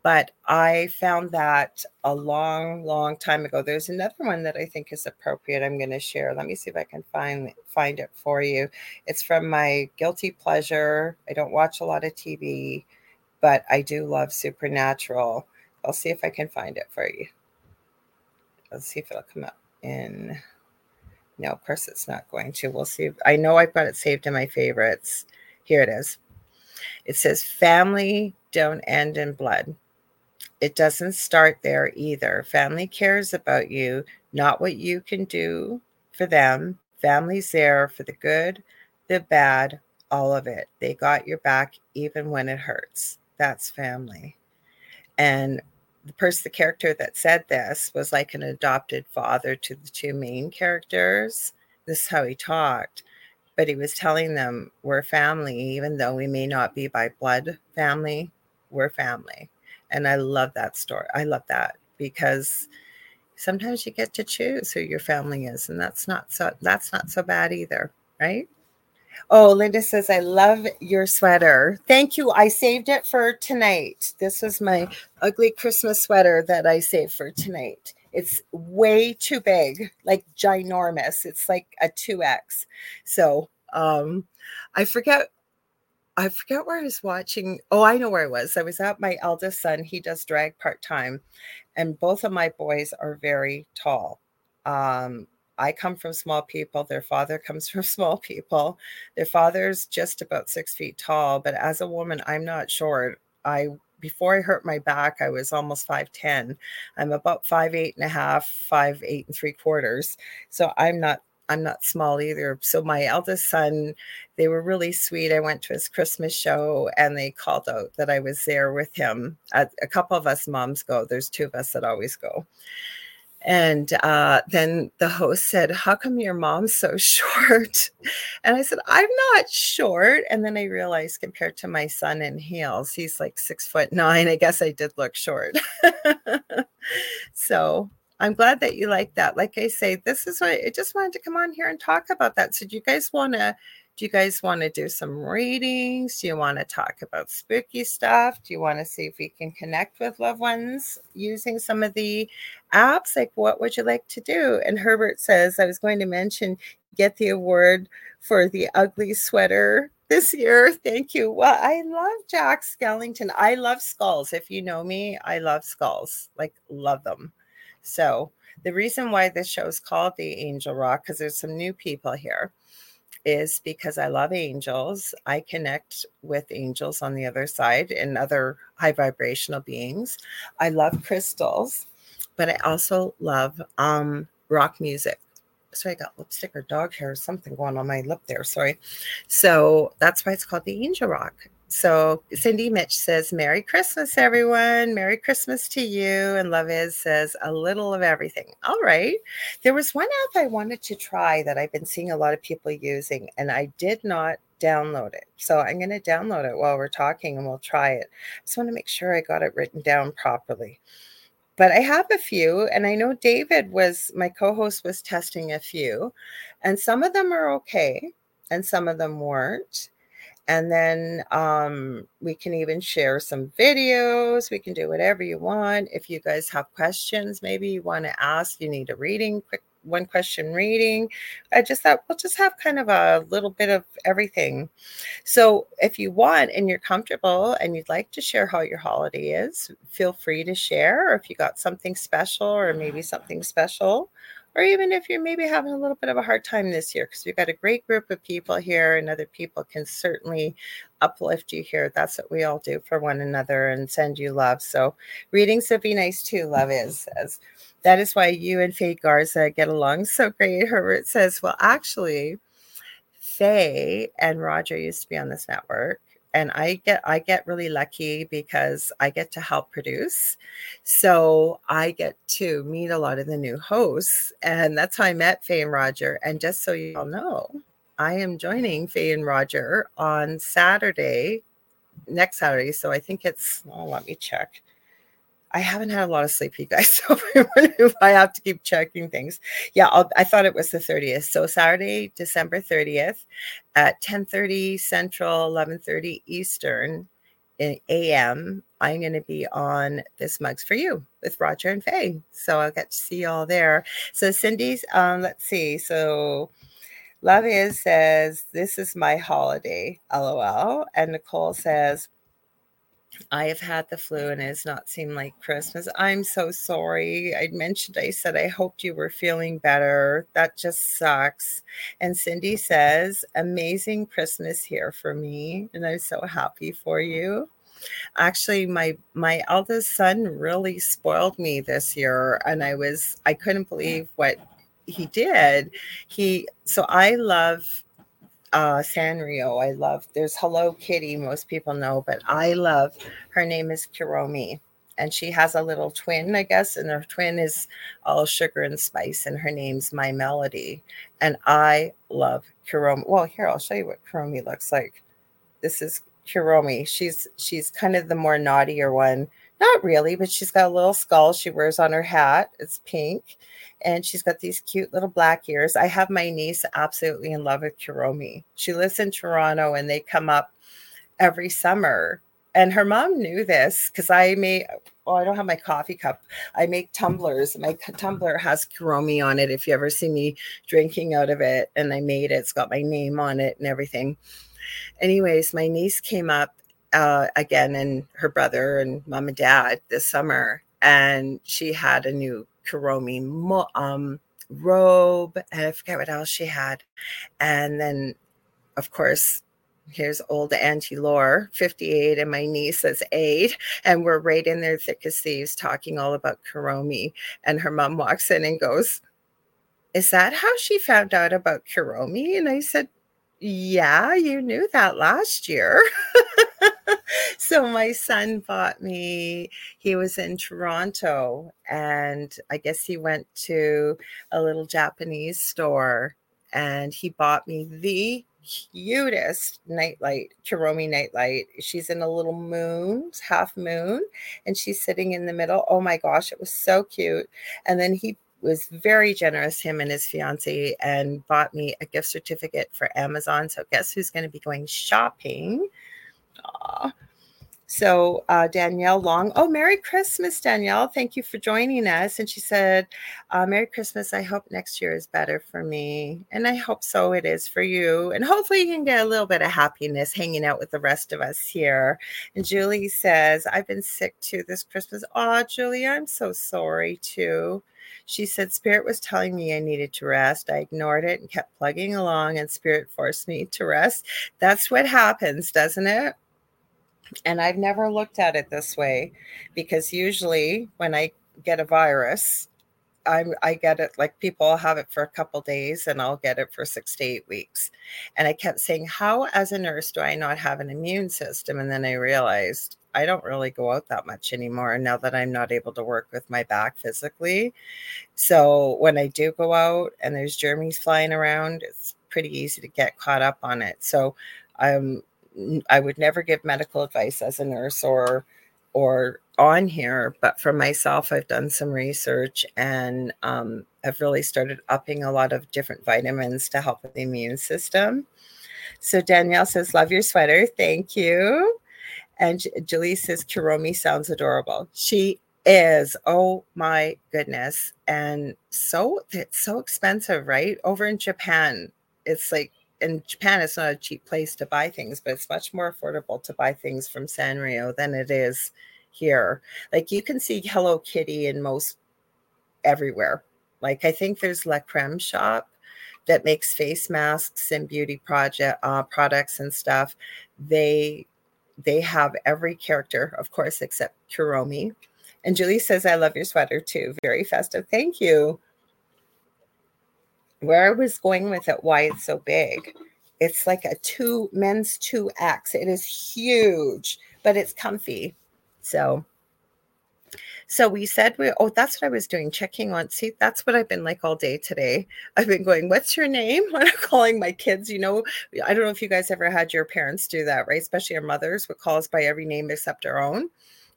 But I found that a long, long time ago. There's another one that I think is appropriate. I'm going to share. Let me see if I can find find it for you. It's from my guilty pleasure. I don't watch a lot of TV, but I do love Supernatural. I'll see if I can find it for you. Let's see if it'll come up in. No, of course it's not going to. We'll see. I know I've got it saved in my favorites. Here it is. It says, Family don't end in blood. It doesn't start there either. Family cares about you, not what you can do for them. Family's there for the good, the bad, all of it. They got your back even when it hurts. That's family. And the person, the character that said this was like an adopted father to the two main characters. This is how he talked. But he was telling them, we're family, even though we may not be by blood family, we're family. And I love that story. I love that because sometimes you get to choose who your family is, and that's not so that's not so bad either, right? Oh, Linda says, I love your sweater. Thank you. I saved it for tonight. This was my ugly Christmas sweater that I saved for tonight. It's way too big, like ginormous. It's like a 2X. So um I forget I forget where I was watching. Oh, I know where I was. I was at my eldest son. He does drag part time, and both of my boys are very tall. Um, I come from small people. Their father comes from small people. Their father's just about six feet tall, but as a woman, I'm not short. I before I hurt my back, I was almost 5'10. I'm about five eight and a half, five eight and three quarters. So I'm not I'm not small either. So my eldest son, they were really sweet. I went to his Christmas show and they called out that I was there with him. A, a couple of us moms go. There's two of us that always go. And uh, then the host said, How come your mom's so short? And I said, I'm not short. And then I realized, compared to my son in heels, he's like six foot nine. I guess I did look short. so I'm glad that you like that. Like I say, this is what I just wanted to come on here and talk about that. So, do you guys want to do you guys want to do some readings? Do you want to talk about spooky stuff? Do you want to see if we can connect with loved ones using some of the apps? Like, what would you like to do? And Herbert says, I was going to mention get the award for the ugly sweater this year. Thank you. Well, I love Jack Skellington. I love skulls. If you know me, I love skulls, like, love them. So, the reason why this show is called The Angel Rock, because there's some new people here is because I love angels. I connect with angels on the other side and other high vibrational beings. I love crystals, but I also love um, rock music. So I got lipstick or dog hair or something going on my lip there. Sorry. So that's why it's called the angel rock. So Cindy Mitch says, Merry Christmas, everyone. Merry Christmas to you. And Love Is says, a little of everything. All right. There was one app I wanted to try that I've been seeing a lot of people using, and I did not download it. So I'm going to download it while we're talking and we'll try it. I just want to make sure I got it written down properly. But I have a few, and I know David was my co host, was testing a few, and some of them are okay, and some of them weren't and then um, we can even share some videos. We can do whatever you want. If you guys have questions, maybe you want to ask, you need a reading, quick one question reading. I just thought we'll just have kind of a little bit of everything. So if you want and you're comfortable and you'd like to share how your holiday is, feel free to share. Or if you got something special or maybe something special or even if you're maybe having a little bit of a hard time this year, because we've got a great group of people here, and other people can certainly uplift you here. That's what we all do for one another and send you love. So, readings would be nice too, love is. As that is why you and Faye Garza get along so great. Herbert says, Well, actually, Faye and Roger used to be on this network and I get I get really lucky because I get to help produce. So I get to meet a lot of the new hosts. And that's how I met Faye and Roger. And just so you all know, I am joining Faye and Roger on Saturday, next Saturday. So I think it's oh, let me check. I haven't had a lot of sleep, you guys. So I have to keep checking things, yeah, I'll, i thought it was the 30th. So Saturday, December 30th, at 10:30 Central, 11:30 Eastern, in AM. I'm going to be on this mugs for you with Roger and Faye. So I'll get to see you all there. So Cindy's, um, let's see. So Love is says, This is my holiday, lol. And Nicole says, I have had the flu and it has not seemed like Christmas. I'm so sorry. I mentioned, I said, I hoped you were feeling better. That just sucks. And Cindy says, amazing Christmas here for me. And I'm so happy for you. Actually, my my eldest son really spoiled me this year. And I was I couldn't believe what he did. He so I love uh, Sanrio. I love, there's Hello Kitty, most people know, but I love, her name is Kuromi. And she has a little twin, I guess, and her twin is all sugar and spice, and her name's My Melody. And I love Kuromi. Well, here, I'll show you what Kuromi looks like. This is Kuromi. She's she's kind of the more naughtier one. Not really, but she's got a little skull she wears on her hat. It's pink and she's got these cute little black ears. I have my niece absolutely in love with Kuromi. She lives in Toronto and they come up every summer. And her mom knew this because I made, oh, I don't have my coffee cup. I make tumblers. My tumbler has Kuromi on it. If you ever see me drinking out of it, and I made it, it's got my name on it and everything. Anyways, my niece came up uh, again and her brother and mom and dad this summer and she had a new Kuromi um, robe, and I forget what else she had. And then, of course, here's old Auntie Lore, 58, and my niece is eight. And we're right in there thick as thieves talking all about Kuromi. And her mom walks in and goes, Is that how she found out about Kuromi? And I said, Yeah, you knew that last year. so my son bought me he was in toronto and i guess he went to a little japanese store and he bought me the cutest nightlight Kuromi nightlight she's in a little moon half moon and she's sitting in the middle oh my gosh it was so cute and then he was very generous, him and his fiance, and bought me a gift certificate for Amazon. So guess who's going to be going shopping? Aww. So uh, Danielle Long, oh, Merry Christmas, Danielle. Thank you for joining us. And she said, uh, Merry Christmas. I hope next year is better for me. And I hope so it is for you. And hopefully you can get a little bit of happiness hanging out with the rest of us here. And Julie says, I've been sick too this Christmas. Oh, Julie, I'm so sorry too. She said, Spirit was telling me I needed to rest. I ignored it and kept plugging along, and Spirit forced me to rest. That's what happens, doesn't it? And I've never looked at it this way because usually when I get a virus, I'm I get it like people have it for a couple days and I'll get it for six to eight weeks. And I kept saying, How, as a nurse, do I not have an immune system? And then I realized I don't really go out that much anymore now that I'm not able to work with my back physically. So when I do go out and there's germs flying around, it's pretty easy to get caught up on it. So I'm I would never give medical advice as a nurse or or on here, but for myself, I've done some research and um, I've really started upping a lot of different vitamins to help with the immune system. So Danielle says, "Love your sweater, thank you." And Julie says, "Kuromi sounds adorable." She is. Oh my goodness! And so it's so expensive, right? Over in Japan, it's like in Japan, it's not a cheap place to buy things, but it's much more affordable to buy things from Sanrio than it is here. Like you can see Hello Kitty in most everywhere. Like I think there's La Creme shop that makes face masks and beauty project uh, products and stuff. They they have every character, of course, except Kuromi. And Julie says, "I love your sweater too. Very festive. Thank you." Where I was going with it, why it's so big, It's like a two men's 2X. It is huge, but it's comfy. So so we said we oh that's what I was doing checking on see that's what I've been like all day today. I've been going what's your name when I'm calling my kids, you know, I don't know if you guys ever had your parents do that, right? Especially our mothers would call us by every name except our own.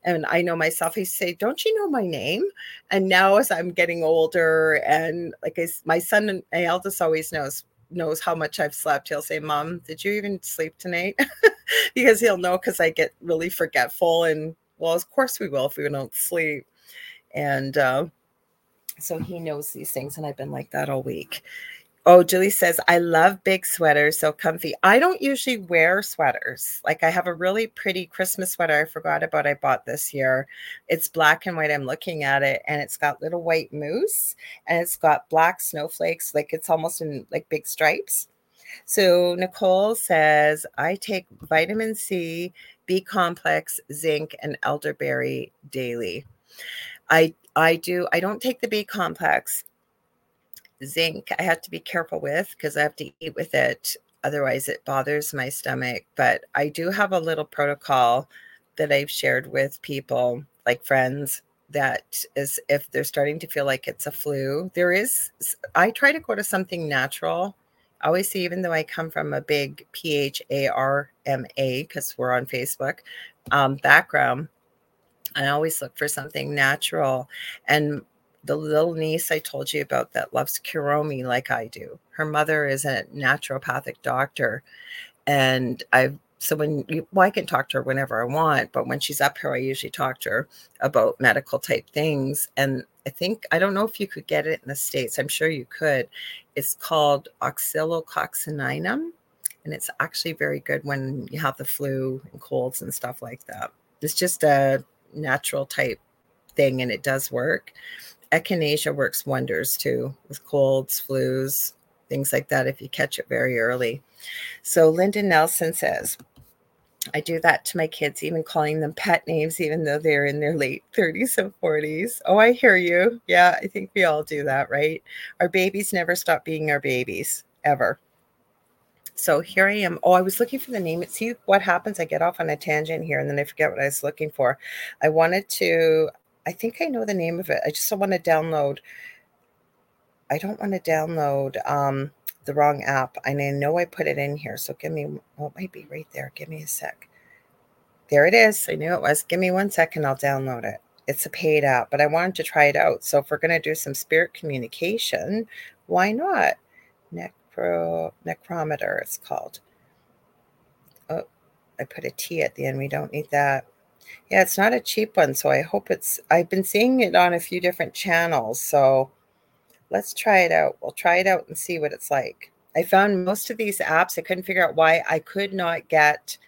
And I know myself, I say, Don't you know my name? And now, as I'm getting older, and like I, my son, my eldest always knows knows how much I've slept. He'll say, Mom, did you even sleep tonight? because he'll know because I get really forgetful. And well, of course we will if we don't sleep. And uh, so he knows these things. And I've been like that all week. Oh, Julie says, I love big sweaters, so comfy. I don't usually wear sweaters. Like I have a really pretty Christmas sweater I forgot about I bought this year. It's black and white. I'm looking at it and it's got little white moose and it's got black snowflakes. Like it's almost in like big stripes. So Nicole says, I take vitamin C, B complex, zinc, and elderberry daily. I I do I don't take the B complex zinc I have to be careful with because I have to eat with it. Otherwise, it bothers my stomach. But I do have a little protocol that I've shared with people, like friends, that is if they're starting to feel like it's a flu. There is, I try to go to something natural. I always say, even though I come from a big P H A R M A, because we're on Facebook um, background, I always look for something natural. And the little niece I told you about that loves Kuromi like I do. Her mother is a naturopathic doctor. And I've so when you, well, I can talk to her whenever I want, but when she's up here, I usually talk to her about medical type things. And I think I don't know if you could get it in the states. I'm sure you could. It's called oscillococcinum, and it's actually very good when you have the flu and colds and stuff like that. It's just a natural type thing, and it does work echinacea works wonders too with colds, flus, things like that if you catch it very early. So Linda Nelson says, I do that to my kids, even calling them pet names, even though they're in their late 30s and 40s. Oh, I hear you. Yeah, I think we all do that, right? Our babies never stop being our babies, ever. So here I am. Oh, I was looking for the name. See what happens? I get off on a tangent here and then I forget what I was looking for. I wanted to I think I know the name of it. I just don't want to download. I don't want to download um, the wrong app. And I know I put it in here. So give me, well, it might be right there. Give me a sec. There it is. I knew it was. Give me one second. I'll download it. It's a paid app, but I wanted to try it out. So if we're going to do some spirit communication, why not? Necro, necrometer, it's called. Oh, I put a T at the end. We don't need that. Yeah, it's not a cheap one, so I hope it's I've been seeing it on a few different channels, so let's try it out. We'll try it out and see what it's like. I found most of these apps, I couldn't figure out why I could not get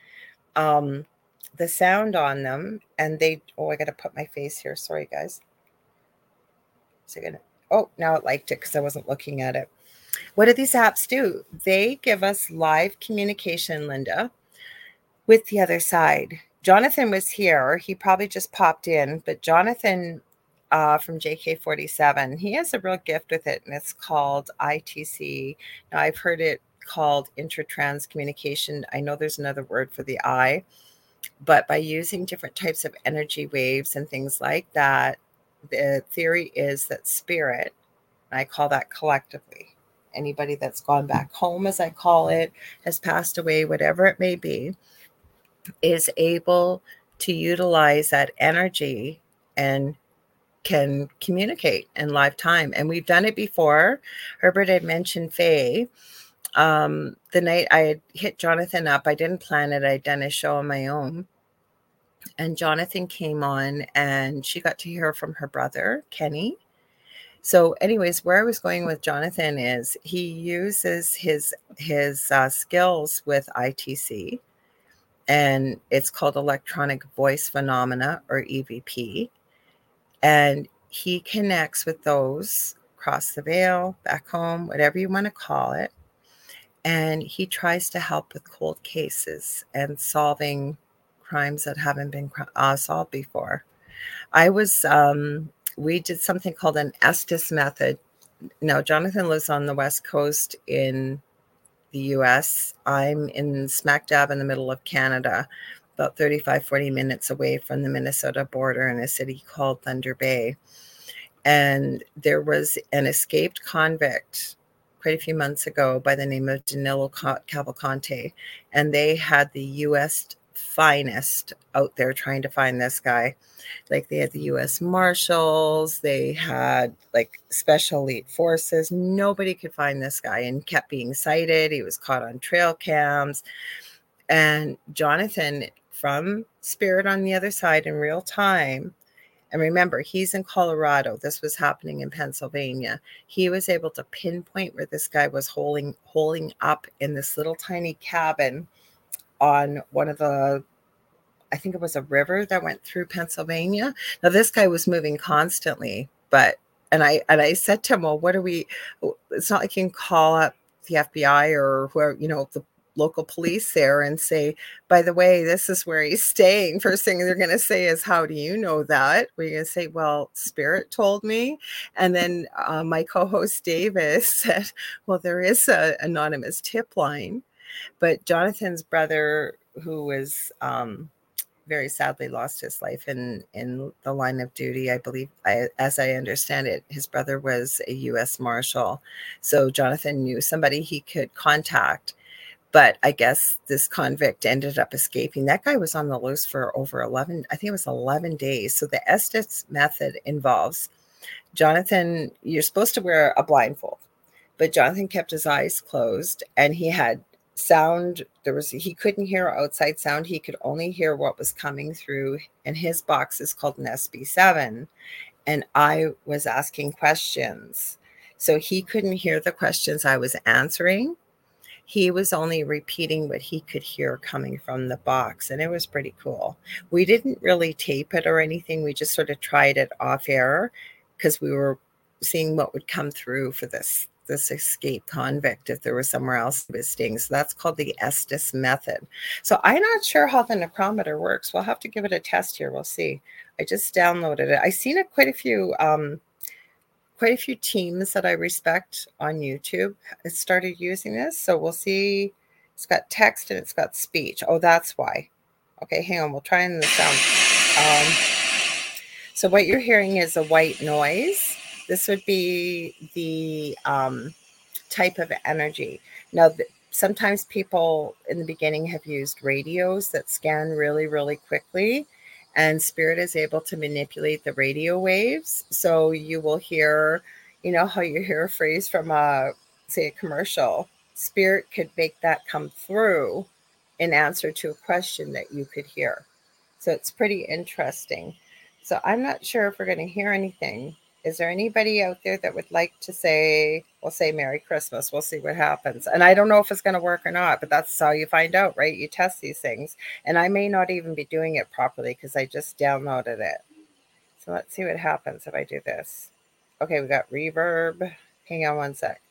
um, the sound on them. And they, oh, I got to put my face here. Sorry, guys. So gonna, oh, now it liked it because I wasn't looking at it. What do these apps do? They give us live communication, Linda, with the other side. Jonathan was here. He probably just popped in, but Jonathan uh, from JK47, he has a real gift with it, and it's called ITC. Now, I've heard it called intratrans communication. I know there's another word for the I, but by using different types of energy waves and things like that, the theory is that spirit, and I call that collectively, anybody that's gone back home, as I call it, has passed away, whatever it may be is able to utilize that energy and can communicate in live time. And we've done it before. Herbert had mentioned Faye. Um, the night I had hit Jonathan up, I didn't plan it, I'd done a show on my own. And Jonathan came on and she got to hear from her brother, Kenny. So, anyways, where I was going with Jonathan is he uses his his uh, skills with ITC and it's called electronic voice phenomena or EVP. And he connects with those across the veil, back home, whatever you want to call it. And he tries to help with cold cases and solving crimes that haven't been uh, solved before. I was, um, we did something called an Estes method. Now, Jonathan lives on the West Coast in the US. I'm in smack dab in the middle of Canada, about 35, 40 minutes away from the Minnesota border in a city called Thunder Bay. And there was an escaped convict quite a few months ago by the name of Danilo Cavalcante. And they had the US finest out there trying to find this guy. Like they had the US Marshals, they had like special elite forces. Nobody could find this guy and kept being sighted. He was caught on trail cams. And Jonathan from Spirit on the other side in real time. And remember, he's in Colorado. This was happening in Pennsylvania. He was able to pinpoint where this guy was holding holding up in this little tiny cabin on one of the I think it was a river that went through Pennsylvania. Now this guy was moving constantly, but and I and I said to him, "Well, what are we? It's not like you can call up the FBI or where you know the local police there and say, by the way, this is where he's staying. First thing they're going to say is, how do you know that? We're going to say, well, Spirit told me. And then uh, my co-host Davis said, well, there is an anonymous tip line. But Jonathan's brother, who was um, very sadly lost his life in in the line of duty, I believe, I, as I understand it, his brother was a U.S. Marshal, so Jonathan knew somebody he could contact. But I guess this convict ended up escaping. That guy was on the loose for over 11, I think it was 11 days. So the Estes method involves Jonathan, you're supposed to wear a blindfold, but Jonathan kept his eyes closed and he had sound there was he couldn't hear outside sound he could only hear what was coming through and his box is called an sb7 and i was asking questions. So he couldn't hear the questions i was answering. He was only repeating what he could hear coming from the box and it was pretty cool. We didn't really tape it or anything we just sort of tried it off air because we were seeing what would come through for this this escaped convict if there was somewhere else visiting. So that's called the Estes method. So I'm not sure how the necrometer works. We'll have to give it a test here. We'll see. I just downloaded it. I've seen it quite a few um, quite a few teams that I respect on YouTube started using this. So we'll see. It's got text and it's got speech. Oh, that's why. Okay, hang on. We'll try in the sound. Um, so what you're hearing is a white noise this would be the um, type of energy. Now, th- sometimes people in the beginning have used radios that scan really, really quickly, and Spirit is able to manipulate the radio waves. So you will hear, you know, how you hear a phrase from a, say, a commercial. Spirit could make that come through in answer to a question that you could hear. So it's pretty interesting. So I'm not sure if we're going to hear anything is there anybody out there that would like to say, we'll say Merry Christmas? We'll see what happens. And I don't know if it's going to work or not, but that's how you find out, right? You test these things. And I may not even be doing it properly because I just downloaded it. So let's see what happens if I do this. Okay, we got reverb. Hang on one sec.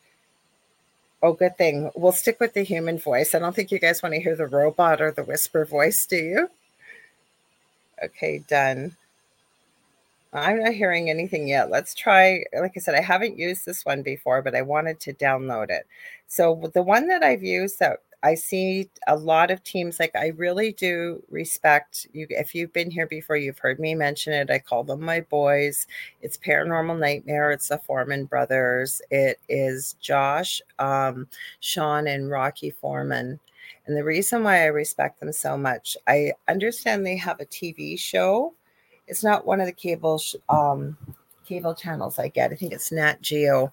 Oh, good thing. We'll stick with the human voice. I don't think you guys want to hear the robot or the whisper voice, do you? Okay, done. I'm not hearing anything yet. Let's try. Like I said, I haven't used this one before, but I wanted to download it. So the one that I've used that I see a lot of teams like I really do respect you. If you've been here before, you've heard me mention it. I call them my boys. It's Paranormal Nightmare. It's the Foreman brothers. It is Josh, um, Sean, and Rocky Foreman. And the reason why I respect them so much, I understand they have a TV show it's not one of the cable um, cable channels I get. I think it's Nat Geo.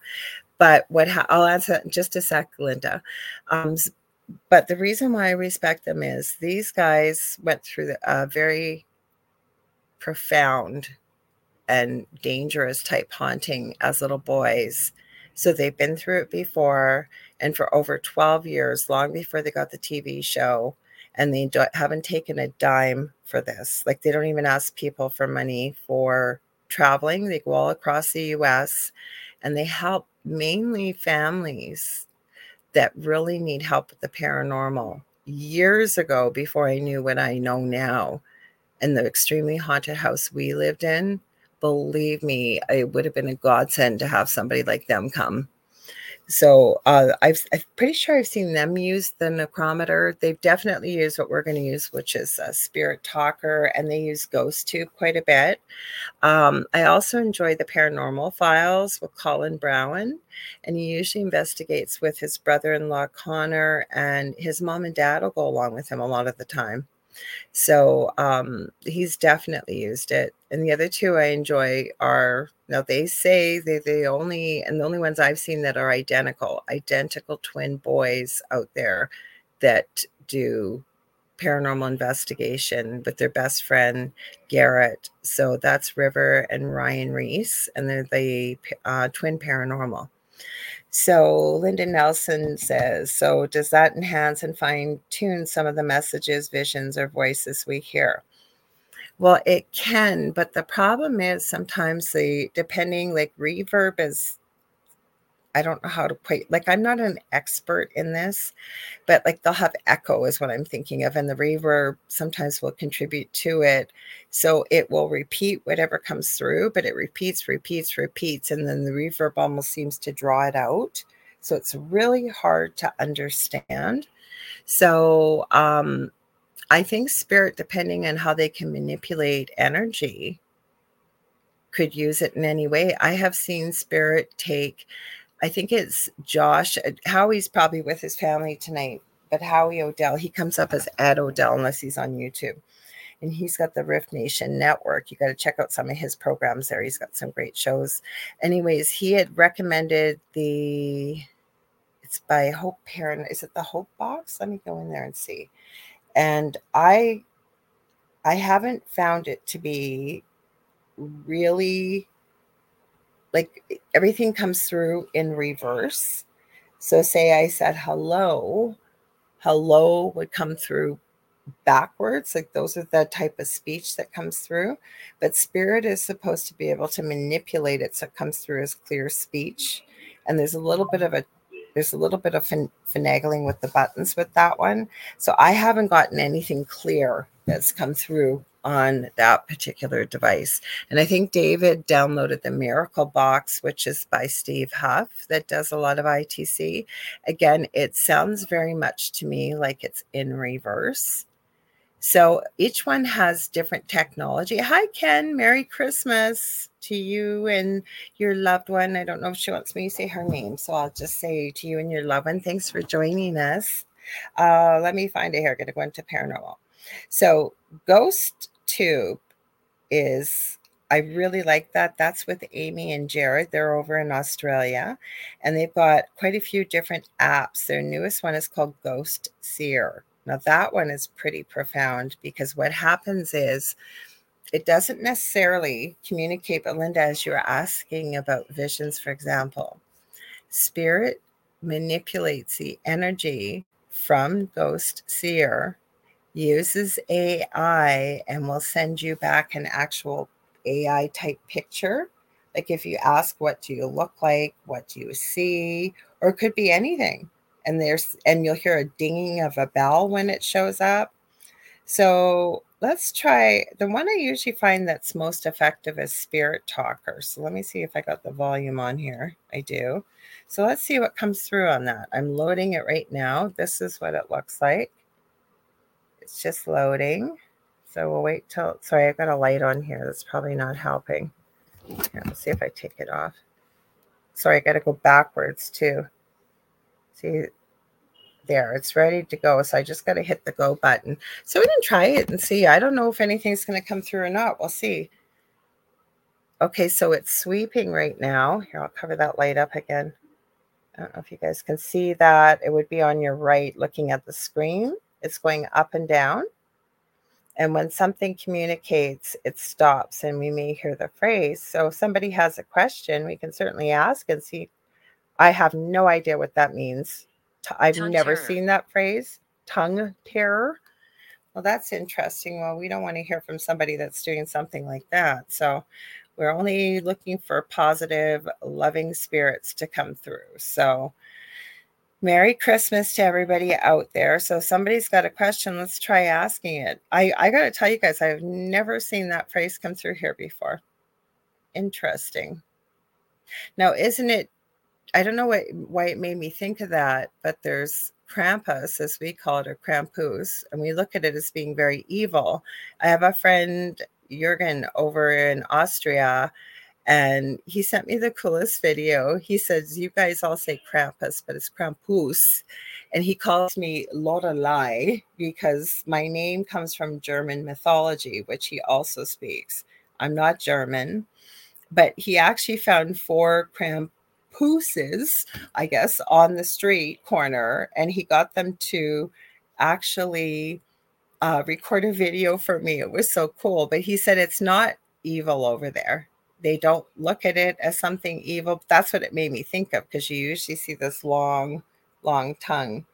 But what ha- I'll answer that in just a sec, Linda. Um, but the reason why I respect them is these guys went through a very profound and dangerous type haunting as little boys. So they've been through it before. And for over 12 years, long before they got the TV show, and they haven't taken a dime for this. Like they don't even ask people for money for traveling. They go all across the US and they help mainly families that really need help with the paranormal. Years ago, before I knew what I know now, in the extremely haunted house we lived in, believe me, it would have been a godsend to have somebody like them come so uh, I've, I'm pretty sure I've seen them use the necrometer. They've definitely used what we're going to use, which is a spirit talker, and they use Ghost Tube quite a bit. Um, I also enjoy the paranormal files with Colin Brown, and he usually investigates with his brother-in-law Connor, and his mom and dad will go along with him a lot of the time. So um, he's definitely used it. And the other two I enjoy are now they say they're the only and the only ones I've seen that are identical, identical twin boys out there that do paranormal investigation with their best friend Garrett. So that's River and Ryan Reese, and they're the uh, twin paranormal. So Linda Nelson says, so does that enhance and fine tune some of the messages, visions, or voices we hear? Well, it can, but the problem is sometimes the depending like reverb is I don't know how to quite like I'm not an expert in this, but like they'll have echo is what I'm thinking of, and the reverb sometimes will contribute to it. So it will repeat whatever comes through, but it repeats, repeats, repeats, and then the reverb almost seems to draw it out. So it's really hard to understand. So um I think spirit, depending on how they can manipulate energy, could use it in any way. I have seen spirit take I think it's Josh. Uh, Howie's probably with his family tonight, but Howie Odell, he comes up as Ed Odell unless he's on YouTube. And he's got the Rift Nation Network. You got to check out some of his programs there. He's got some great shows. Anyways, he had recommended the, it's by Hope Parent. Is it the Hope Box? Let me go in there and see. And I, I haven't found it to be really like everything comes through in reverse. So, say I said hello, hello would come through backwards. Like those are the type of speech that comes through. But spirit is supposed to be able to manipulate it so it comes through as clear speech. And there's a little bit of a there's a little bit of fin- finagling with the buttons with that one. So I haven't gotten anything clear that's come through on that particular device. And I think David downloaded the Miracle Box, which is by Steve Huff, that does a lot of ITC. Again, it sounds very much to me like it's in reverse. So each one has different technology. Hi, Ken. Merry Christmas to you and your loved one. I don't know if she wants me to say her name, so I'll just say to you and your loved one, thanks for joining us. Uh, let me find it here. I'm going to go into paranormal. So, Ghost Tube is I really like that. That's with Amy and Jared. They're over in Australia and they've got quite a few different apps. Their newest one is called Ghost Seer. Now, that one is pretty profound because what happens is it doesn't necessarily communicate, but Linda, as you were asking about visions, for example, spirit manipulates the energy from Ghost Seer uses AI and will send you back an actual AI type picture. Like if you ask, what do you look like? What do you see? Or it could be anything. And there's, and you'll hear a dinging of a bell when it shows up. So let's try the one I usually find that's most effective is Spirit Talker. So let me see if I got the volume on here. I do. So let's see what comes through on that. I'm loading it right now. This is what it looks like. It's just loading. So we'll wait till, sorry, I've got a light on here. That's probably not helping. Here, let's see if I take it off. Sorry, I got to go backwards too. See, there, it's ready to go. So I just got to hit the go button. So we can try it and see. I don't know if anything's going to come through or not. We'll see. Okay, so it's sweeping right now. Here, I'll cover that light up again. I don't know if you guys can see that. It would be on your right looking at the screen. It's going up and down. And when something communicates, it stops and we may hear the phrase. So if somebody has a question, we can certainly ask and see. I have no idea what that means. I've tongue never terror. seen that phrase, tongue terror. Well, that's interesting. Well, we don't want to hear from somebody that's doing something like that. So we're only looking for positive, loving spirits to come through. So Merry Christmas to everybody out there. So somebody's got a question. Let's try asking it. I, I got to tell you guys, I've never seen that phrase come through here before. Interesting. Now, isn't it I don't know what, why it made me think of that, but there's Krampus, as we call it, or Krampus, and we look at it as being very evil. I have a friend, Jurgen, over in Austria, and he sent me the coolest video. He says, You guys all say Krampus, but it's Krampus. And he calls me Lorelei because my name comes from German mythology, which he also speaks. I'm not German, but he actually found four Krampuses, I guess, on the street corner, and he got them to actually uh, record a video for me. It was so cool. But he said it's not evil over there. They don't look at it as something evil. That's what it made me think of because you usually see this long, long tongue.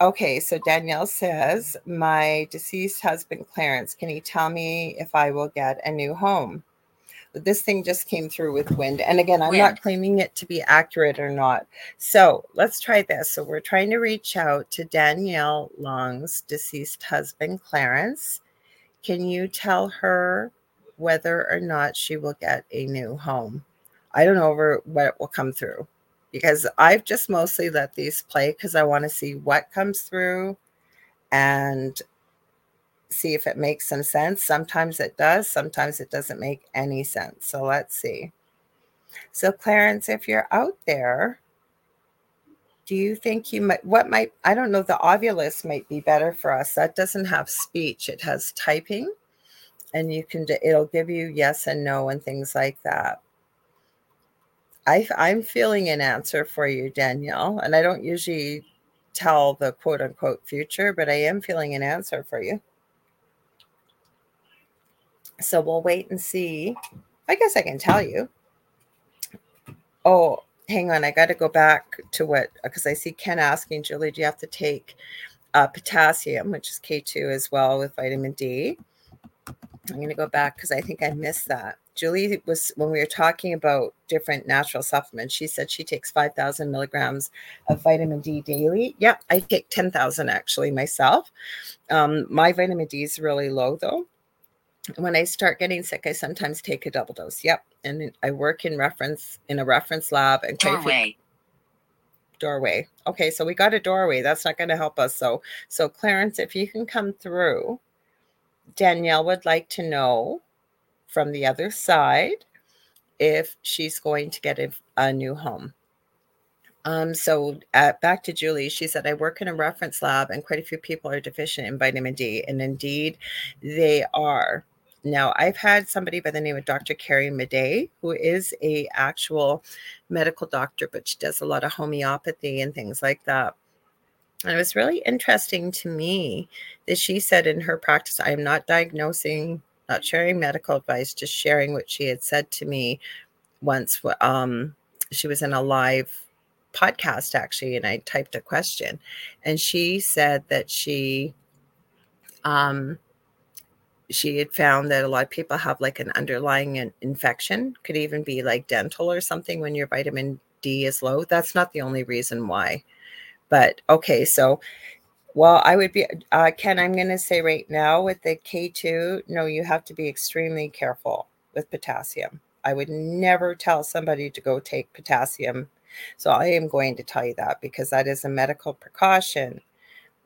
Okay, so Danielle says, My deceased husband, Clarence, can he tell me if I will get a new home? This thing just came through with wind. And again, I'm wind. not claiming it to be accurate or not. So let's try this. So we're trying to reach out to Danielle Long's deceased husband, Clarence. Can you tell her whether or not she will get a new home? I don't know what will come through because I've just mostly let these play because I want to see what comes through and see if it makes some sense. Sometimes it does, sometimes it doesn't make any sense. So let's see. So, Clarence, if you're out there, do you think you might, what might, I don't know, the ovilus might be better for us. That doesn't have speech, it has typing, and you can, it'll give you yes and no and things like that. I, I'm feeling an answer for you, Danielle. And I don't usually tell the quote unquote future, but I am feeling an answer for you. So we'll wait and see. I guess I can tell you. Oh, hang on. I got to go back to what, because I see Ken asking, Julie, do you have to take uh, potassium, which is K2 as well with vitamin D? I'm going to go back because I think I missed that. Julie was when we were talking about different natural supplements. She said she takes 5,000 milligrams of vitamin D daily. Yeah, I take 10,000 actually myself. Um, my vitamin D is really low though. When I start getting sick, I sometimes take a double dose. Yep, and I work in reference in a reference lab and doorway. Doorway. Okay, so we got a doorway. That's not going to help us. So, so Clarence, if you can come through, Danielle would like to know from the other side if she's going to get a, a new home. Um, so uh, back to Julie, she said, I work in a reference lab and quite a few people are deficient in vitamin D. And indeed, they are. Now, I've had somebody by the name of Dr. Carrie Madej, who is a actual medical doctor, but she does a lot of homeopathy and things like that. And it was really interesting to me that she said in her practice, I am not diagnosing not sharing medical advice, just sharing what she had said to me once. Um, she was in a live podcast actually, and I typed a question, and she said that she, um, she had found that a lot of people have like an underlying infection, could even be like dental or something when your vitamin D is low. That's not the only reason why. But okay, so well, I would be, uh, Ken, I'm going to say right now with the K2, no, you have to be extremely careful with potassium. I would never tell somebody to go take potassium. So I am going to tell you that because that is a medical precaution.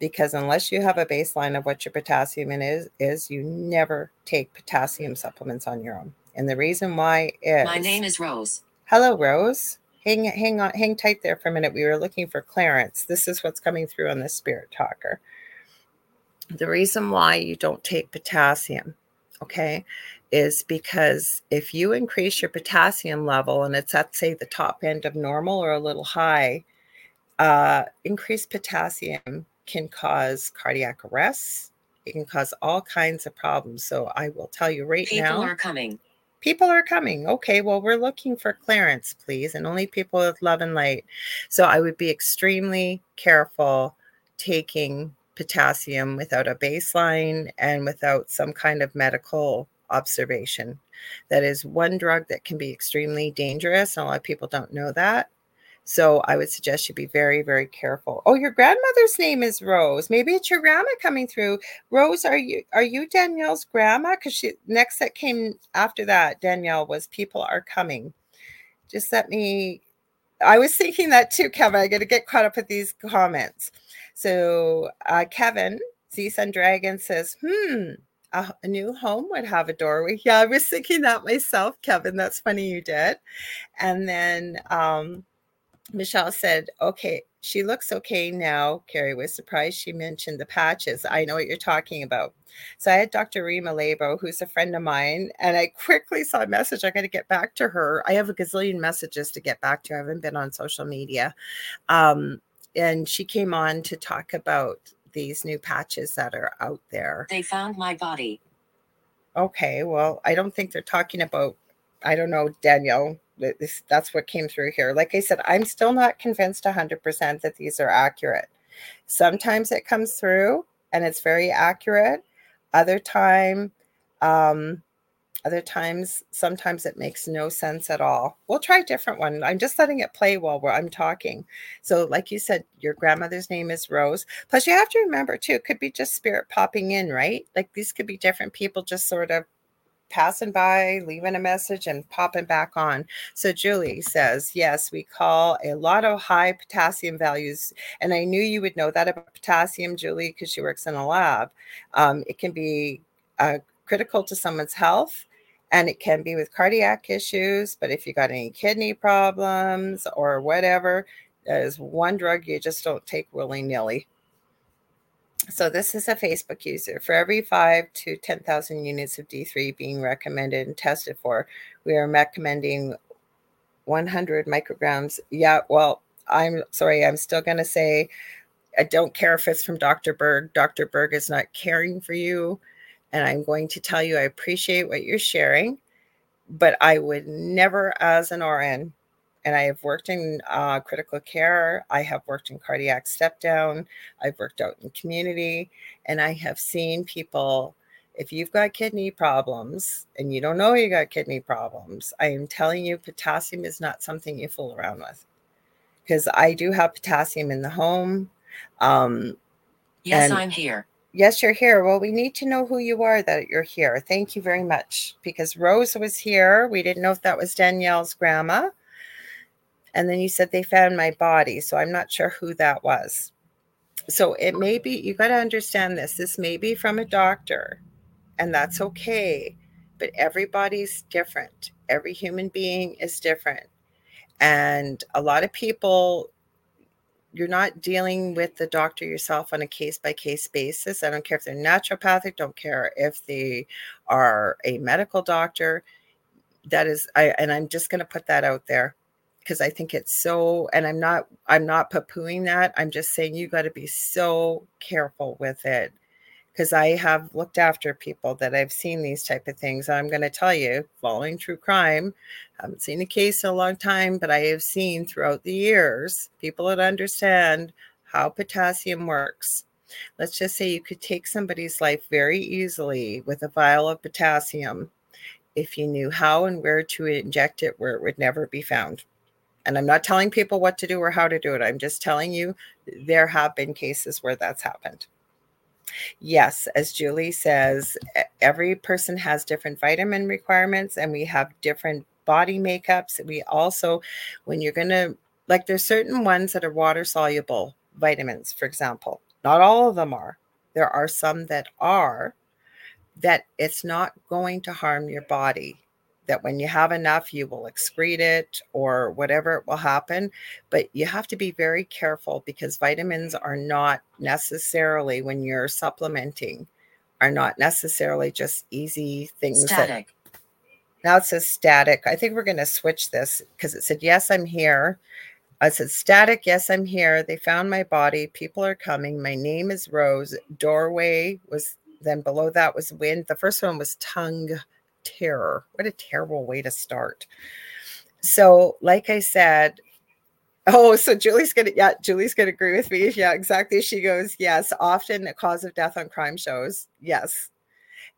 Because unless you have a baseline of what your potassium is, is you never take potassium supplements on your own. And the reason why is my name is Rose. Hello, Rose hang hang on hang tight there for a minute. We were looking for clarence. This is what's coming through on the spirit talker. The reason why you don't take potassium okay is because if you increase your potassium level and it's at say the top end of normal or a little high uh, increased potassium can cause cardiac arrests it can cause all kinds of problems. So i will tell you right people now people are coming people are coming. Okay, well, we're looking for Clarence, please, and only people with love and light. So I would be extremely careful taking potassium without a baseline and without some kind of medical observation. That is one drug that can be extremely dangerous, and a lot of people don't know that. So I would suggest you be very, very careful. Oh, your grandmother's name is Rose. Maybe it's your grandma coming through. Rose, are you are you Danielle's grandma? Because she next that came after that, Danielle was people are coming. Just let me I was thinking that too, Kevin. I got to get caught up with these comments. So, uh, Kevin, Z Sun Dragon says, hmm, a, a, new home would have a doorway. Yeah, I was thinking that myself, Kevin. That's funny you did. And then um, Michelle said, okay, she looks okay now. Carrie was surprised she mentioned the patches. I know what you're talking about. So I had Dr. Rima Laibow, who's a friend of mine, and I quickly saw a message. I got to get back to her. I have a gazillion messages to get back to. I haven't been on social media. Um, and she came on to talk about these new patches that are out there. They found my body. Okay, well, I don't think they're talking about, I don't know, Danielle. This, that's what came through here. Like I said, I'm still not convinced 100% that these are accurate. Sometimes it comes through and it's very accurate. Other time, um, other times, sometimes it makes no sense at all. We'll try a different one. I'm just letting it play while I'm talking. So, like you said, your grandmother's name is Rose. Plus, you have to remember too, it could be just spirit popping in, right? Like these could be different people just sort of passing by, leaving a message, and popping back on. So Julie says, yes, we call a lot of high potassium values. And I knew you would know that about potassium, Julie, because she works in a lab. Um, it can be uh, critical to someone's health. And it can be with cardiac issues, but if you got any kidney problems or whatever, that is one drug you just don't take willy nilly. So this is a Facebook user. For every five to 10,000 units of D3 being recommended and tested for, we are recommending 100 micrograms. Yeah, well, I'm sorry, I'm still going to say I don't care if it's from Dr. Berg. Dr. Berg is not caring for you. And I'm going to tell you, I appreciate what you're sharing, but I would never, as an RN, and I have worked in uh, critical care. I have worked in cardiac step down. I've worked out in community, and I have seen people. If you've got kidney problems and you don't know you got kidney problems, I am telling you, potassium is not something you fool around with. Because I do have potassium in the home. Um, yes, I'm here. Yes, you're here. Well, we need to know who you are that you're here. Thank you very much. Because Rose was here. We didn't know if that was Danielle's grandma. And then you said they found my body. So I'm not sure who that was. So it may be, you got to understand this. This may be from a doctor, and that's okay. But everybody's different. Every human being is different. And a lot of people, you're not dealing with the doctor yourself on a case by case basis. I don't care if they're naturopathic, don't care if they are a medical doctor. That is, I, and I'm just going to put that out there because I think it's so and I'm not I'm not poo-pooing that. I'm just saying you got to be so careful with it because I have looked after people that I've seen these type of things. I'm going to tell you, following true crime, I haven't seen a case in a long time, but I have seen throughout the years people that understand how potassium works. Let's just say you could take somebody's life very easily with a vial of potassium if you knew how and where to inject it where it would never be found. And I'm not telling people what to do or how to do it. I'm just telling you there have been cases where that's happened. Yes, as Julie says, every person has different vitamin requirements and we have different body makeups. We also, when you're going to, like, there's certain ones that are water soluble vitamins, for example. Not all of them are. There are some that are, that it's not going to harm your body that when you have enough, you will excrete it or whatever it will happen. But you have to be very careful because vitamins are not necessarily, when you're supplementing, are not necessarily just easy things. Static. That, now it says static. I think we're going to switch this because it said, Yes, I'm here. I said, Static, yes, I'm here. They found my body. People are coming. My name is Rose. Doorway was then below that was wind. The first one was tongue terror. What a terrible way to start. So, like I said, oh, so Julie's gonna, yeah, Julie's gonna agree with me. Yeah, exactly. She goes, yes, often a cause of death on crime shows. Yes.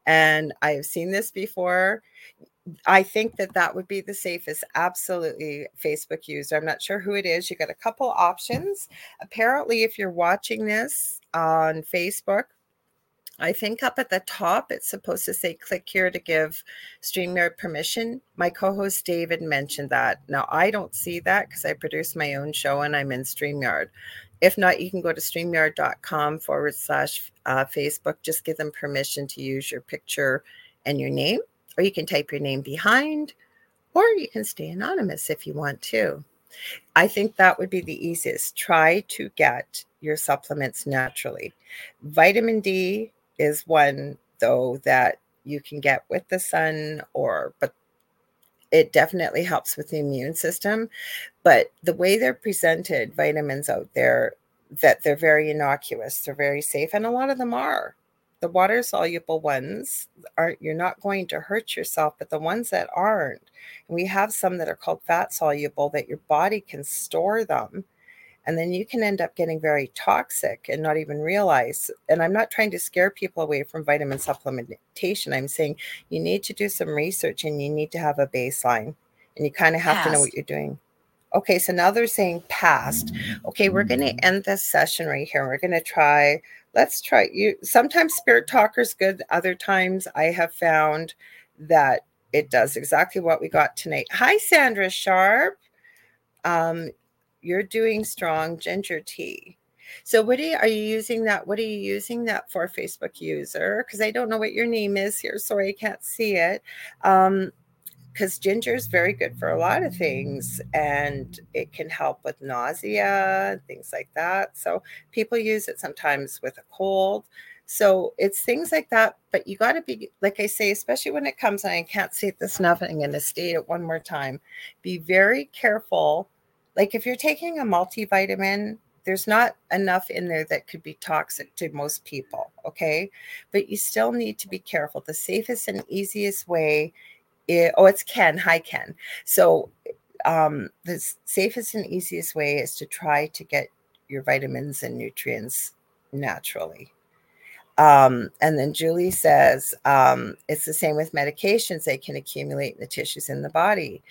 And I have seen this before. I think that that would be the safest. Absolutely, Facebook user. I'm not sure who it is. You got a couple options. Apparently, if you're watching this on Facebook, I think up at the top, it's supposed to say click here to give StreamYard permission. My co host David mentioned that. Now, I don't see that because I produce my own show and I'm in StreamYard. If not, you can go to streamyard.com forward slash uh, Facebook. Just give them permission to use your picture and your name, or you can type your name behind, or you can stay anonymous if you want to. I think that would be the easiest. Try to get your supplements naturally. Vitamin D is one, though, that you can get with the sun, or but it definitely helps with the immune system. But the way they're presented, vitamins out there, that they're very innocuous, they're very safe, and a lot of them are. The water soluble ones aren't, you're not going to hurt yourself, but the ones that aren't, we have some that are called fat soluble that your body can store them and then you can end up getting very toxic and not even realize and i'm not trying to scare people away from vitamin supplementation. I'm saying you need to do some research and you need to have a baseline and you kind of have to know what you're doing. Okay so now they're saying past. Okay we're going to end this session right here. We're going to try let's try you sometimes spirit talker's good other times i have found that it does exactly what we got tonight. Hi sandra sharp. Um, you're doing strong ginger tea. So what are you, are you using that? What are you using that for, Facebook user? Because I don't know what your name is here. Sorry, I can't see it. Um, because ginger is very good for a lot of things and it can help with nausea things like that so people use it sometimes with a cold so it's things like that but you got to be like i say especially when it comes and i can't see this enough i'm going to state it one more time be very careful like if you're taking a multivitamin, there's not enough in there that could be toxic to most people. Okay. But you still need to be careful. The safest and easiest way, is, oh, it's Ken. Hi, Ken. So, um, the safest and easiest way is to try to get your vitamins and nutrients naturally. Um, and then Julie says um, it's the same with medications, they can accumulate in the tissues in the body.